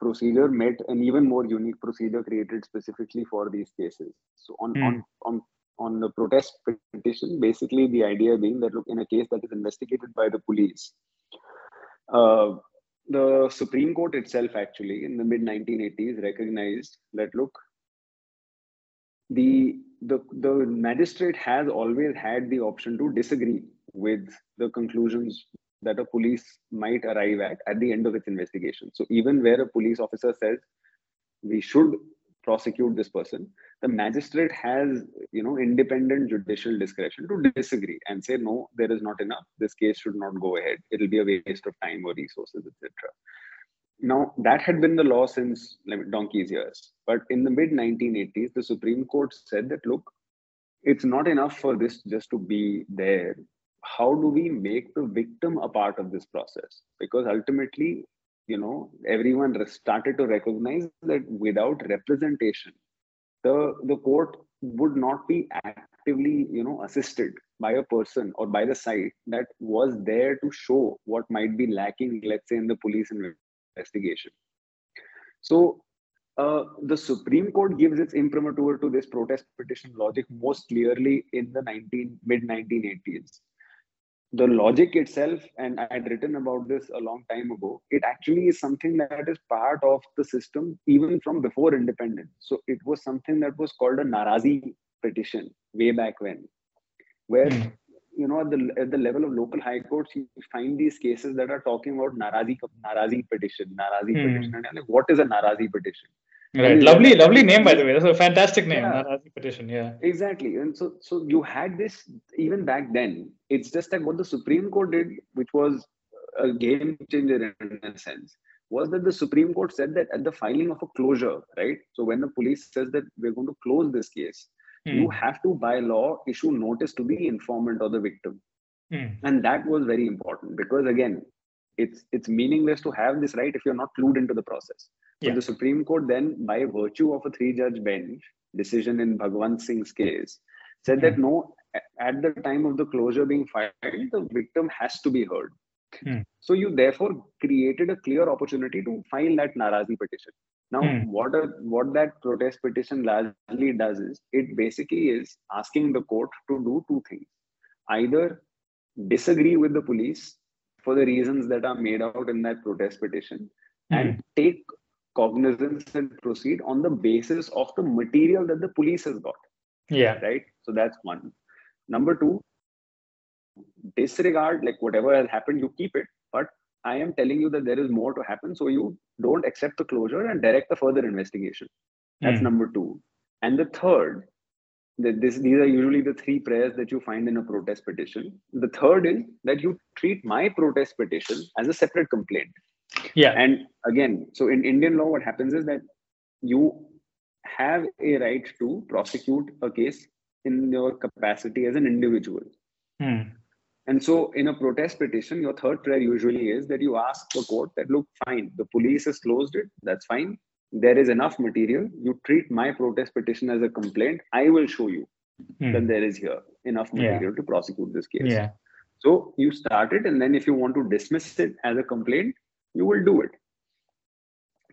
procedure met an even more unique procedure created specifically for these cases. So on mm. on on on the protest petition, basically the idea being that look, in a case that is investigated by the police, uh, the Supreme Court itself actually in the mid 1980s recognized that look, the the the magistrate has always had the option to disagree with the conclusions that a police might arrive at at the end of its investigation. So even where a police officer says we should prosecute this person the magistrate has you know independent judicial discretion to disagree and say no there is not enough. This case should not go ahead. It'll be a waste of time or resources etc now that had been the law since like, donkey's years. But in the mid 1980s the supreme court said that look it's not enough for this just to be there how do we make the victim a part of this process? Because ultimately you know everyone started to recognize that without representation the the court would not be actively you know assisted by a person or by the site that was there to show what might be lacking let's say in the police investigation. So uh, the Supreme Court gives its imprimatur to this protest petition logic most clearly in the 19 mid 1980s the logic itself, and I had written about this a long time ago, it actually is something that is part of the system even from before independence. So it was something that was called a Narazi petition way back when, where mm. you know at the at the level of local high courts you find these cases that are talking about Narazi Narazi petition, Narazi mm. petition, and like, what is a Narazi petition? Right. Lovely, lovely name by the way. That's a fantastic name, yeah. Narazi petition. Yeah. Exactly. And so so you had this even back then. It's just that what the Supreme Court did, which was a game changer in a sense, was that the Supreme Court said that at the filing of a closure, right? So when the police says that we're going to close this case, hmm. you have to by law issue notice to the informant or the victim. Hmm. And that was very important because again, it's it's meaningless to have this right if you're not clued into the process. Yeah. the Supreme Court then, by virtue of a three-judge bench decision in Bhagwant Singh's case, said that hmm. no, at the time of the closure being filed, the victim has to be heard. Mm. So you therefore created a clear opportunity to file that Narazi petition. Now, mm. what a, what that protest petition largely does is it basically is asking the court to do two things: either disagree with the police for the reasons that are made out in that protest petition, and hmm. take cognizance and proceed on the basis of the material that the police has got. Yeah. Right. So that's one. Number two, disregard like whatever has happened, you keep it. But I am telling you that there is more to happen. So you don't accept the closure and direct the further investigation. That's mm. number two. And the third, that this these are usually the three prayers that you find in a protest petition. The third is that you treat my protest petition as a separate complaint. Yeah. And again, so in Indian law, what happens is that you have a right to prosecute a case in your capacity as an individual. Hmm. And so, in a protest petition, your third prayer usually is that you ask the court that, look, fine, the police has closed it, that's fine. There is enough material. You treat my protest petition as a complaint. I will show you hmm. that there is here enough material yeah. to prosecute this case. Yeah. So, you start it, and then if you want to dismiss it as a complaint, you will do it.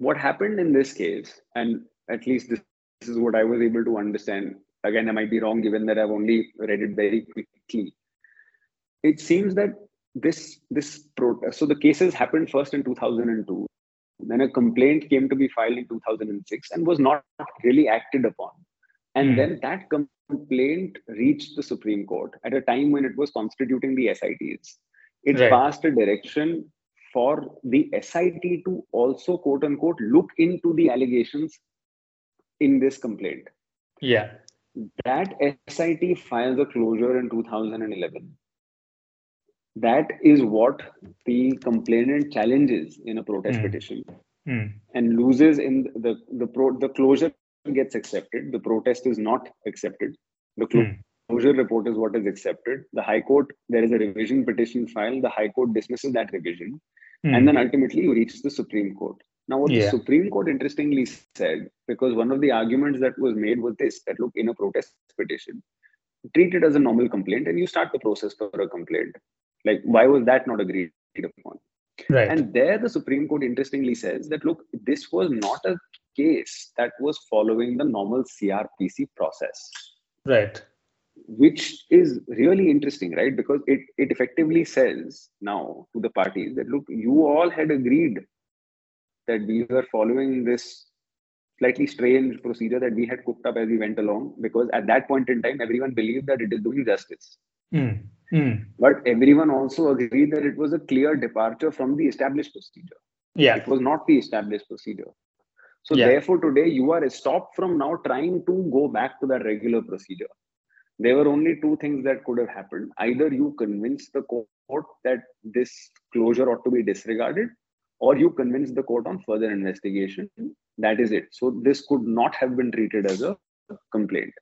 what happened in this case, and at least this, this is what I was able to understand. Again, I might be wrong given that I've only read it very quickly. It seems that this this protest. So the cases happened first in 2002. Then a complaint came to be filed in 2006 and was not really acted upon. And mm. then that complaint reached the Supreme Court at a time when it was constituting the SITs. It right. passed a direction for the SIT to also, quote unquote, look into the allegations in this complaint. Yeah. That SIT files a closure in 2011. That is what the complainant challenges in a protest mm. petition mm. and loses in the the pro, the closure gets accepted. The protest is not accepted. The closure mm. report is what is accepted. The High Court, there is a revision petition filed. The High Court dismisses that revision. Mm. And then ultimately you reach the Supreme Court. Now, what yeah. the Supreme Court interestingly said, because one of the arguments that was made was this that look, in a protest petition, treat it as a normal complaint and you start the process for a complaint. Like, why was that not agreed upon? Right. And there the Supreme Court interestingly says that look, this was not a case that was following the normal CRPC process. Right. Which is really interesting, right? Because it, it effectively says now to the parties that look, you all had agreed that we were following this slightly strange procedure that we had cooked up as we went along, because at that point in time, everyone believed that it is doing justice. Mm. Mm. But everyone also agreed that it was a clear departure from the established procedure. Yeah. It was not the established procedure. So yeah. therefore, today you are stopped from now trying to go back to that regular procedure. There were only two things that could have happened. Either you convince the court that this closure ought to be disregarded, or you convince the court on further investigation. That is it. So this could not have been treated as a complaint.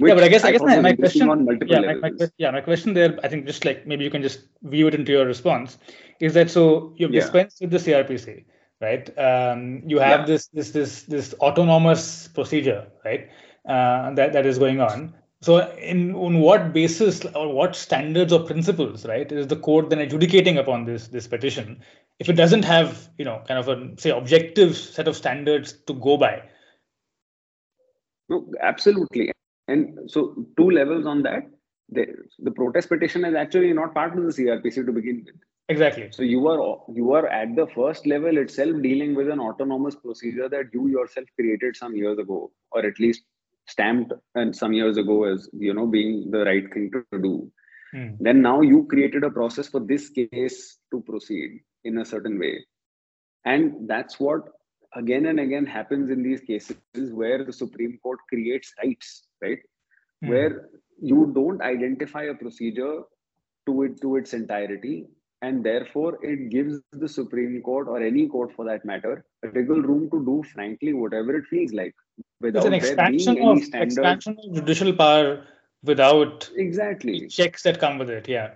Yeah, but I guess I, I guess my, my question yeah, my, my, yeah, my question there, I think just like maybe you can just view it into your response, is that so you've yeah. dispensed with the CRPC right? Um, you have yeah. this this this this autonomous procedure, right? Uh, that that is going on. So, in on what basis or what standards or principles, right, is the court then adjudicating upon this this petition? If it doesn't have, you know, kind of a say objective set of standards to go by. No, absolutely. And so, two levels on that. The, the protest petition is actually not part of the CRPC to begin with. Exactly. So you are you are at the first level itself dealing with an autonomous procedure that you yourself created some years ago, or at least stamped and some years ago as you know being the right thing to do. Hmm. Then now you created a process for this case to proceed in a certain way, and that's what again and again happens in these cases where the Supreme Court creates rights, right? Hmm. Where you don't identify a procedure to it to its entirety and therefore it gives the supreme court or any court for that matter a legal room to do frankly whatever it feels like without it's an expansion of expansion of judicial power without exactly. checks that come with it yeah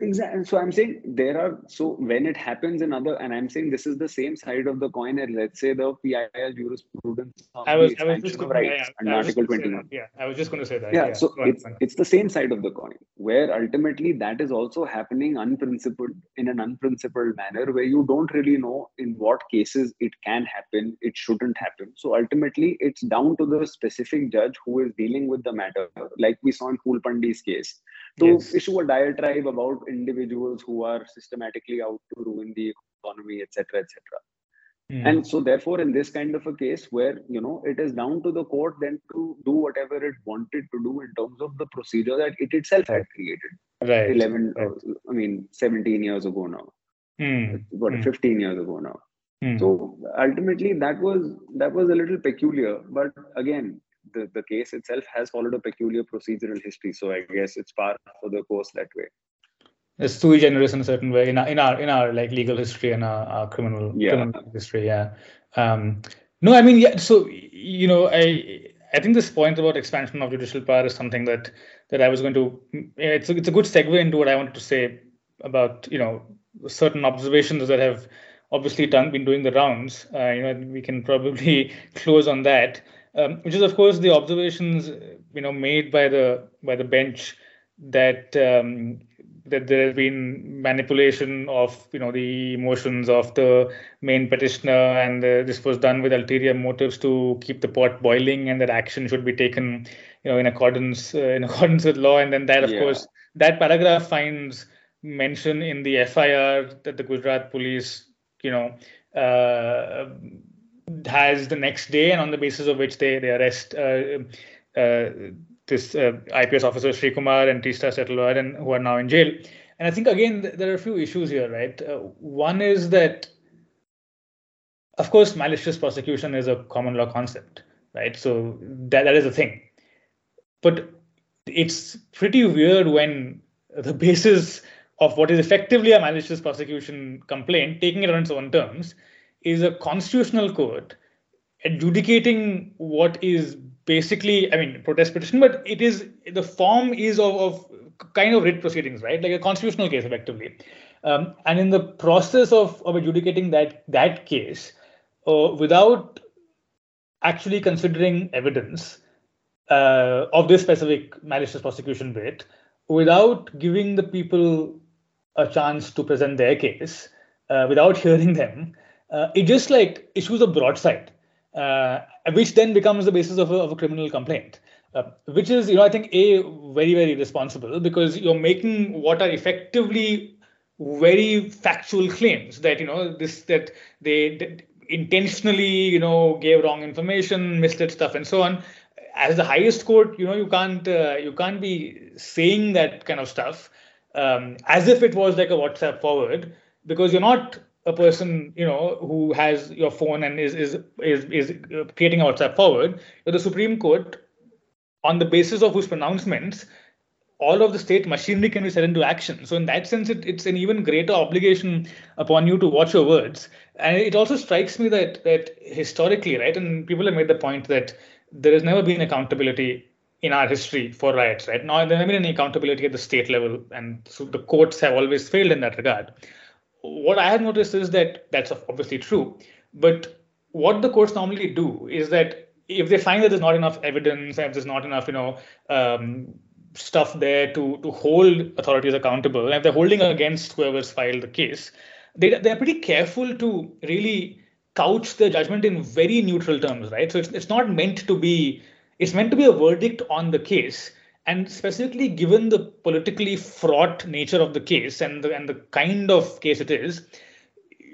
Exactly. So I'm saying there are so when it happens in other, and I'm saying this is the same side of the coin. And let's say the PIL jurisprudence. I was, I was just going to, yeah, yeah, Article 21. Yeah, I was just going to say that. Yeah. yeah so it's it's the same side of the coin where ultimately that is also happening unprincipled in an unprincipled manner where you don't really know in what cases it can happen, it shouldn't happen. So ultimately, it's down to the specific judge who is dealing with the matter, like we saw in Poolpandi's case to yes. issue a diatribe about individuals who are systematically out to ruin the economy, etc., etc. Mm. And so, therefore, in this kind of a case where you know it is down to the court then to do whatever it wanted to do in terms of the procedure that it itself had created. Right. Eleven, right. I mean, seventeen years ago now. Mm. What, mm. fifteen years ago now. Mm. So ultimately, that was that was a little peculiar. But again, the, the case itself has followed a peculiar procedural history. So I guess it's par for the course that way. It's sui generis in a certain way in our in our, in our like legal history and our, our criminal, yeah. criminal history. Yeah. Um, no, I mean, yeah. So you know, I I think this point about expansion of judicial power is something that that I was going to. It's a, it's a good segue into what I wanted to say about you know certain observations that have obviously done been doing the rounds. Uh, you know, we can probably *laughs* close on that um, which is of course the observations you know made by the by the bench that um, that there has been manipulation of you know the emotions of the main petitioner, and uh, this was done with ulterior motives to keep the pot boiling, and that action should be taken, you know, in accordance uh, in accordance with law. And then that, of yeah. course, that paragraph finds mention in the FIR that the Gujarat police, you know. Uh, has the next day, and on the basis of which they they arrest uh, uh, this uh, IPS officer Sreekumar and Teesta Setalvad, and who are now in jail. And I think again there are a few issues here, right? One is that, of course, malicious prosecution is a common law concept, right? So that that is a thing, but it's pretty weird when the *laughs* basis of what is effectively a malicious prosecution complaint, taking it on its own terms, is a constitutional court adjudicating what is basically, I mean, protest petition, but it is the form is of, of kind of writ proceedings, right? Like a constitutional case, effectively. Um, and in the process of, of adjudicating that that case, uh, without actually considering evidence uh, of this specific malicious prosecution bit, without giving the people a chance to present their case, uh, without hearing them, uh, it just like issues a broadside, uh, which then becomes the basis of a, of a criminal complaint. Uh, which is, you know, I think a very very responsible because you're making what are effectively very factual claims that you know this that they, they intentionally you know gave wrong information, misled stuff, and so on. As the highest court, you know, you can't uh, you can't be saying that kind of stuff um, as if it was like a WhatsApp forward because you're not a person you know who has your phone and is is is, is creating a WhatsApp forward, the Supreme Court, on the basis of whose pronouncements, all of the state machinery can be set into action. So in that sense, it, it's an even greater obligation upon you to watch your words. And it also strikes me that that historically, right, and people have made the point that there has never been accountability in our history for riots, right? Now there has never been any accountability at the state level, and so the courts have always failed in that regard what I have noticed is that that's obviously true. But what the courts normally do is that if they find that there's not enough evidence, if there's not enough, you know, um, stuff there to to hold authorities accountable, and if they're holding against whoever's filed the case, they they're pretty careful to really couch the judgment in very neutral terms, right? So it's it's not meant to be it's meant to be a verdict on the case and specifically given the politically fraught nature of the case and the, and the kind of case it is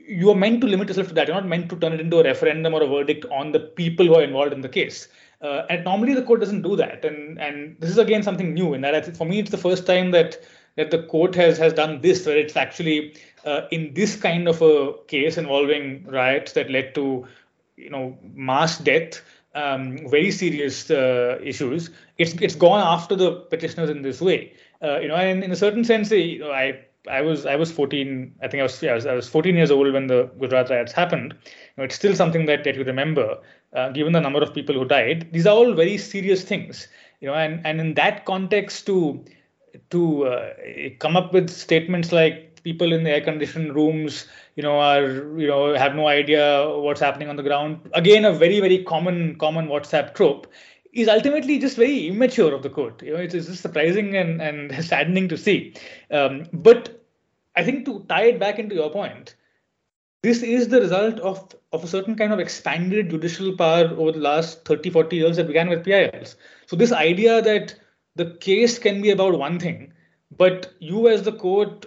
you are meant to limit yourself to that. You're not meant to turn it into a referendum or a verdict on the people who are involved in the case. Uh, and normally the court doesn't do that. And and this is again something new in that for me it's the first time that that the court has has done this where it's actually uh, in this kind of a case involving riots that led to you know mass death um, very serious uh, issues, it's it's gone after the petitioners in this way. Uh, you know, and in a certain sense, you know, I I was I was 14. I think I was, yeah, I was I was 14 years old when the Gujarat riots happened. You know, it's still something that, that you remember, uh, given the number of people who died. These are all very serious things. You know, and and in that context, to to uh, come up with statements like people in the air conditioned rooms you know are you know have no idea what's happening on the ground. Again a very very common common whatsapp trope is ultimately just very immature of the court. You know it's, it's just surprising and, and *laughs* saddening to see. Um, but i think to tie it back into your point this is the result of of a certain kind of expanded judicial power over the last 30 40 years that began with pils so this idea that the case can be about one thing but you as the court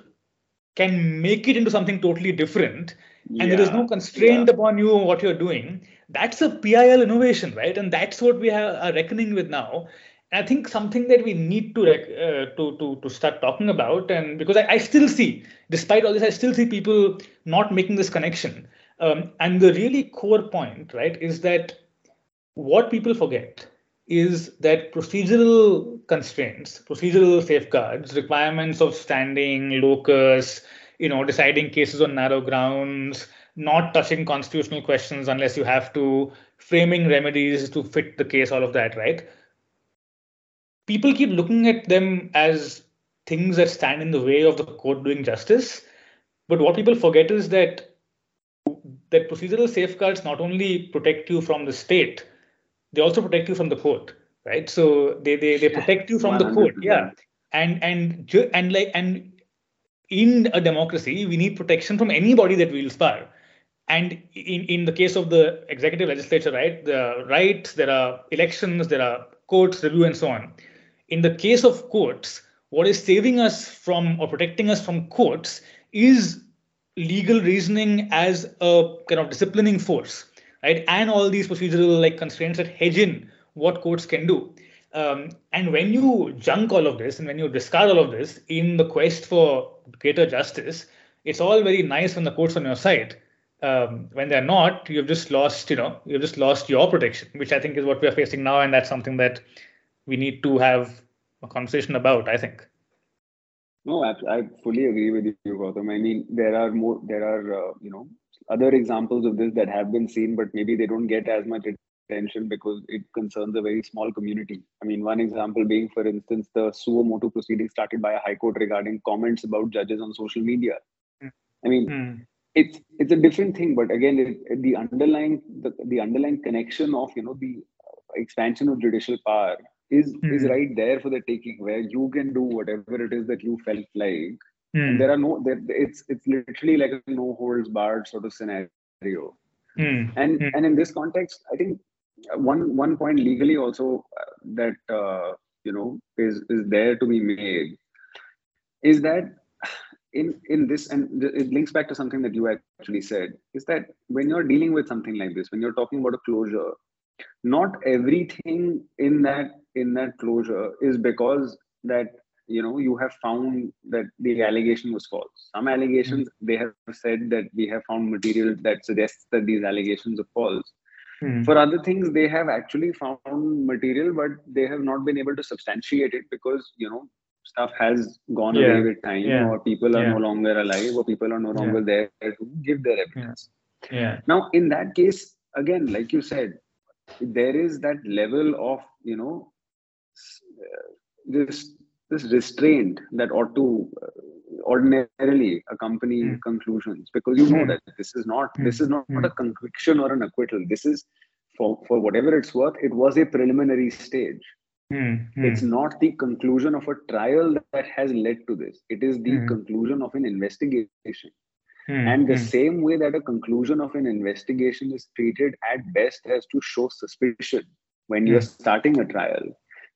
can make it into something totally different and there is no constraint yeah. upon you what you're doing. That's a pil innovation right? And that's what we have, are reckoning with now. And i think something that we need to uh, to, to to start talking about and because I, I, still see despite all this i still see people not making this connection. Um, and the really core point right is that what people forget is that procedural constraints, procedural safeguards, requirements of standing, locus, you know, deciding cases on narrow grounds, not touching constitutional questions unless you have to, framing remedies to fit the case, all of that, right? People keep looking at them as things that stand in the way of the court doing justice. But what people forget is that that procedural safeguards not only protect you from the state, they also protect you from the court right so they they, they protect you from 100%. the court yeah and and and like and in a democracy, we need protection from anybody that wields power. And in, in the case of the executive legislature, right, the rights, there are elections, there are courts, review, and so on. In the case of courts, what is saving us from or protecting us from courts is legal reasoning as a kind of disciplining force, right? And all these procedural like constraints that hedge in what courts can do. Um, and when you junk all of this and when you discard all of this in the quest for greater justice, it's all very nice when the court's on your side. Um, when they're not, you've just lost, you know, you've just lost your protection, which I think is what we are facing now, and that's something that we need to have a conversation about. I think. No, I, I fully agree with you, Gautam. I mean, there are more, there are, uh, you know, other examples of this that have been seen, but maybe they don't get as much attention because it concerns a very small community. I mean, one example being, for instance, the suo motu proceeding started by a high court regarding comments about judges on social media. Mm. I mean, mm. it's it's a different thing, but again, it, the underlying the, the underlying connection of you know the expansion of judicial power is mm. is right there for the taking, where you can do whatever it is that you felt like. There are no, there, it's it's literally like a no holds barred sort of scenario. Mm. And mm. and in this context, I think one one point legally also uh, that uh, you know is is there to be made is that in in this and it links back to something that you actually said is that when you're dealing with something like this when you're talking about a closure not everything in that in that closure is because that you know you have found that the allegation was false some allegations mm-hmm. they have said that we have found material that suggests that these allegations are false Hmm. For other things, they have actually found material, but they have not been able to substantiate it because you know stuff has gone yeah. away with time, yeah. or people are yeah. no longer alive, or people are no longer there to give their evidence. Yeah. Now, in that case, again, like you said, there is that level of you know this this restraint that ought to uh, ordinarily accompany mm. conclusions because you know mm. that this is not mm. this is not, not a conviction or an acquittal. This is for for whatever it's worth it was a preliminary stage. It's not the conclusion of a trial that has led to this. It is the conclusion of an investigation. And the same way that a conclusion of an investigation is treated at best as to show suspicion when you're starting a trial.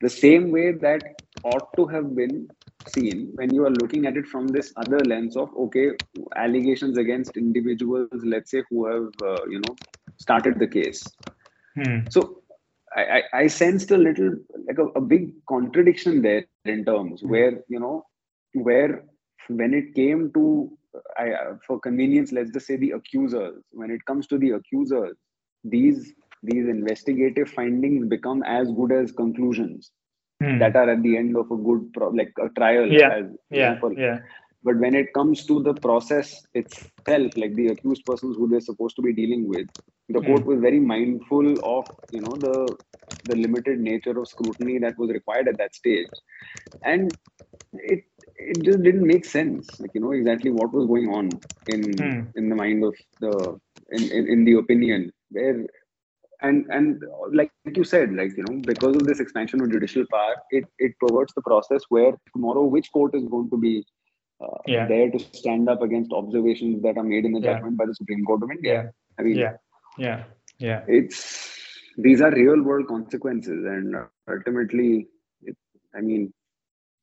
The same way that ought to have been seen when you are looking at it from this other lens of okay allegations against individuals let's say who have uh, you know started the case hmm. so I, I, I sensed a little like a, a big contradiction there in terms hmm. where you know where when it came to I, for convenience let's just say the accusers when it comes to the accusers these these investigative findings become as good as conclusions hmm. that are at the end of a good pro- like a trial yeah as, yeah, yeah but when it comes to the process itself like the accused persons who they're supposed to be dealing with the hmm. court was very mindful of you know the the limited nature of scrutiny that was required at that stage and it it just didn't make sense like you know exactly what was going on in hmm. in the mind of the in, in, in the opinion where and and like you said like you know because of this expansion of judicial power it it perverts the process where tomorrow which court is going to be uh, yeah. there to stand up against observations that are made in the yeah. judgment by the supreme court of india yeah. i mean yeah yeah yeah it's these are real world consequences and ultimately it, i mean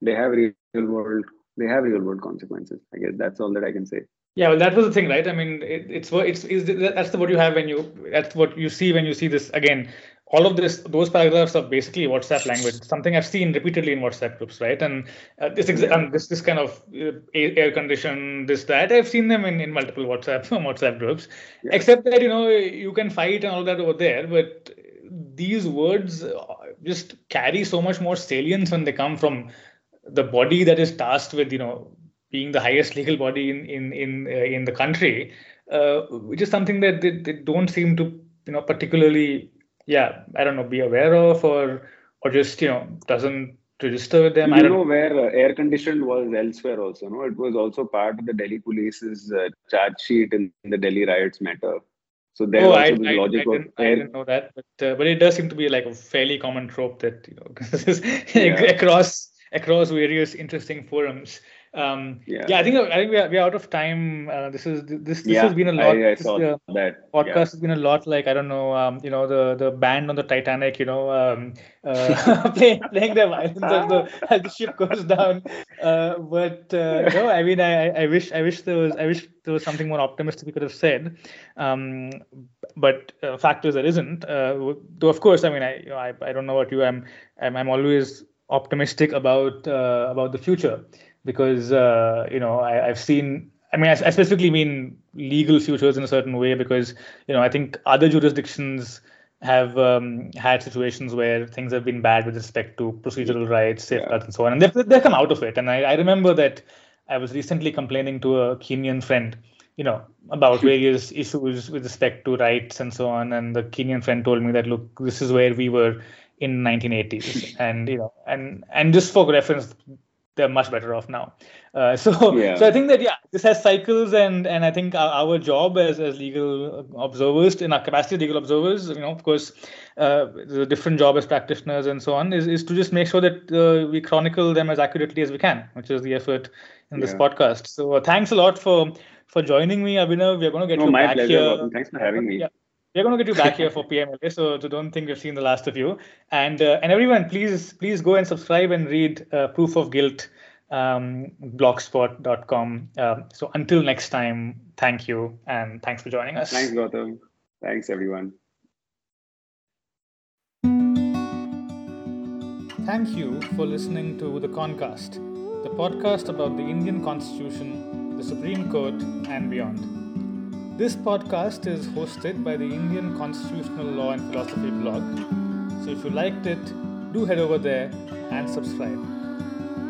they have real world they have real world consequences i guess that's all that i can say yeah, well, that was the thing, right? I mean, it, it's it's, is that's the what you have when you that's what you see when you see this again. All of this, those paragraphs are basically WhatsApp language, something I've seen repeatedly in WhatsApp groups, right? And uh, this exa- um, this this kind of uh, air condition, this that I've seen them in, in multiple WhatsApp *laughs* WhatsApp groups. Yeah. Except that you know you can fight and all that over there, but these words uh, just carry so much more salience when they come from the body that is tasked with you know being the highest *laughs* legal body in in in uh, in the country, uh, which is something that they, they, don't seem to you know particularly yeah I don't know be aware of or or just you know doesn't register with them. You know where uh, air conditioned was elsewhere also. No, it was also part of the Delhi police's uh, charge sheet in, in the Delhi riots matter. So there oh, I, I, logic I, didn't, I didn't know that, but uh, but it does seem to be like a fairly common trope that you know *laughs* yeah. across across various interesting forums Um, Yeah. yeah, I think I think we are, we are out of time. Uh, this is this this yeah, has been a lot. I, I this, saw uh, that. podcast Yeah. has been a lot like I don't know, um, you know, the the band on the Titanic, you know, um, uh, *laughs* *laughs* playing playing their violins as the *laughs* as the ship goes down. Uh, but uh, no, I mean, I I wish I wish there was I wish there was something more optimistic we could have said. Um, but uh, fact is there isn't. Uh, though of course, I mean, I you know, I, I don't know what you. I'm I'm, I'm always optimistic about uh, about the future because uh, you know I, I've seen. I mean, I, I specifically mean legal futures in a certain way because you know I think other jurisdictions have um, had situations where things have been bad with respect to procedural rights, safeguards, and so on, and they've they've come out of it. And I, I remember that I was recently complaining to a Kenyan friend, you know, about *laughs* various issues with respect to rights and so on. And the Kenyan friend told me that look, this is where we were in 1980s, *laughs* and you know, and and just for reference, they're much better off now. Uh, so, Yeah. so I think that yeah, this has cycles, and and I think our, our job as as legal observers, in our capacity as legal observers, you know, of course, uh, the different job as practitioners and so on, is is to just make sure that uh, we chronicle them as accurately as we can, which is the effort in this Yeah. podcast. So, uh, thanks a lot for for joining me, Abhinav. We're going to get No, you my back pleasure, here. Gautam. Thanks for having me. Yeah. We're going to get you back here *laughs* for PMLA, so, so don't think we've seen the last of you. And uh, and everyone, please please go and subscribe and read uh, Proof of Guilt, um, blogspot.com. Um, so until next time, thank you and thanks for joining us. Thanks, Gautam. Thanks, everyone. Thank you for listening to The Concast, the podcast about the Indian Constitution, the Supreme Court, and beyond. This podcast is hosted by the Indian Constitutional Law and Philosophy blog. So if you liked it, do head over there and subscribe.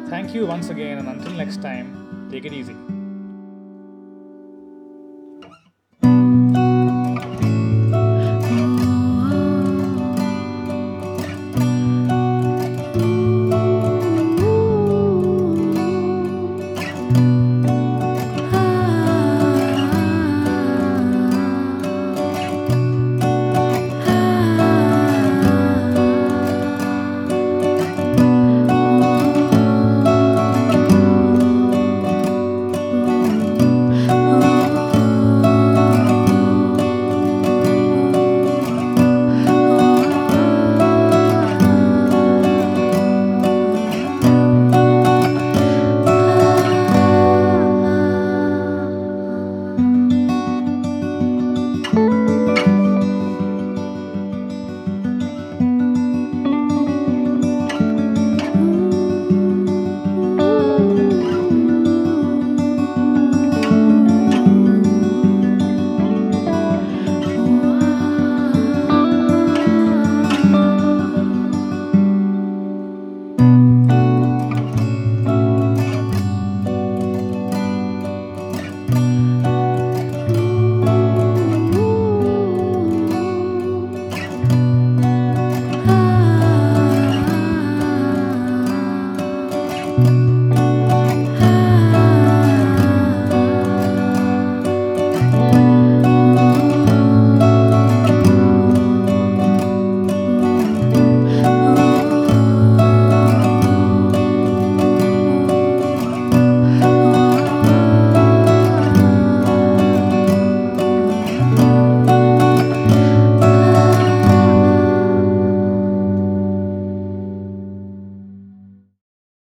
Thank you once again, and until next time, take it easy.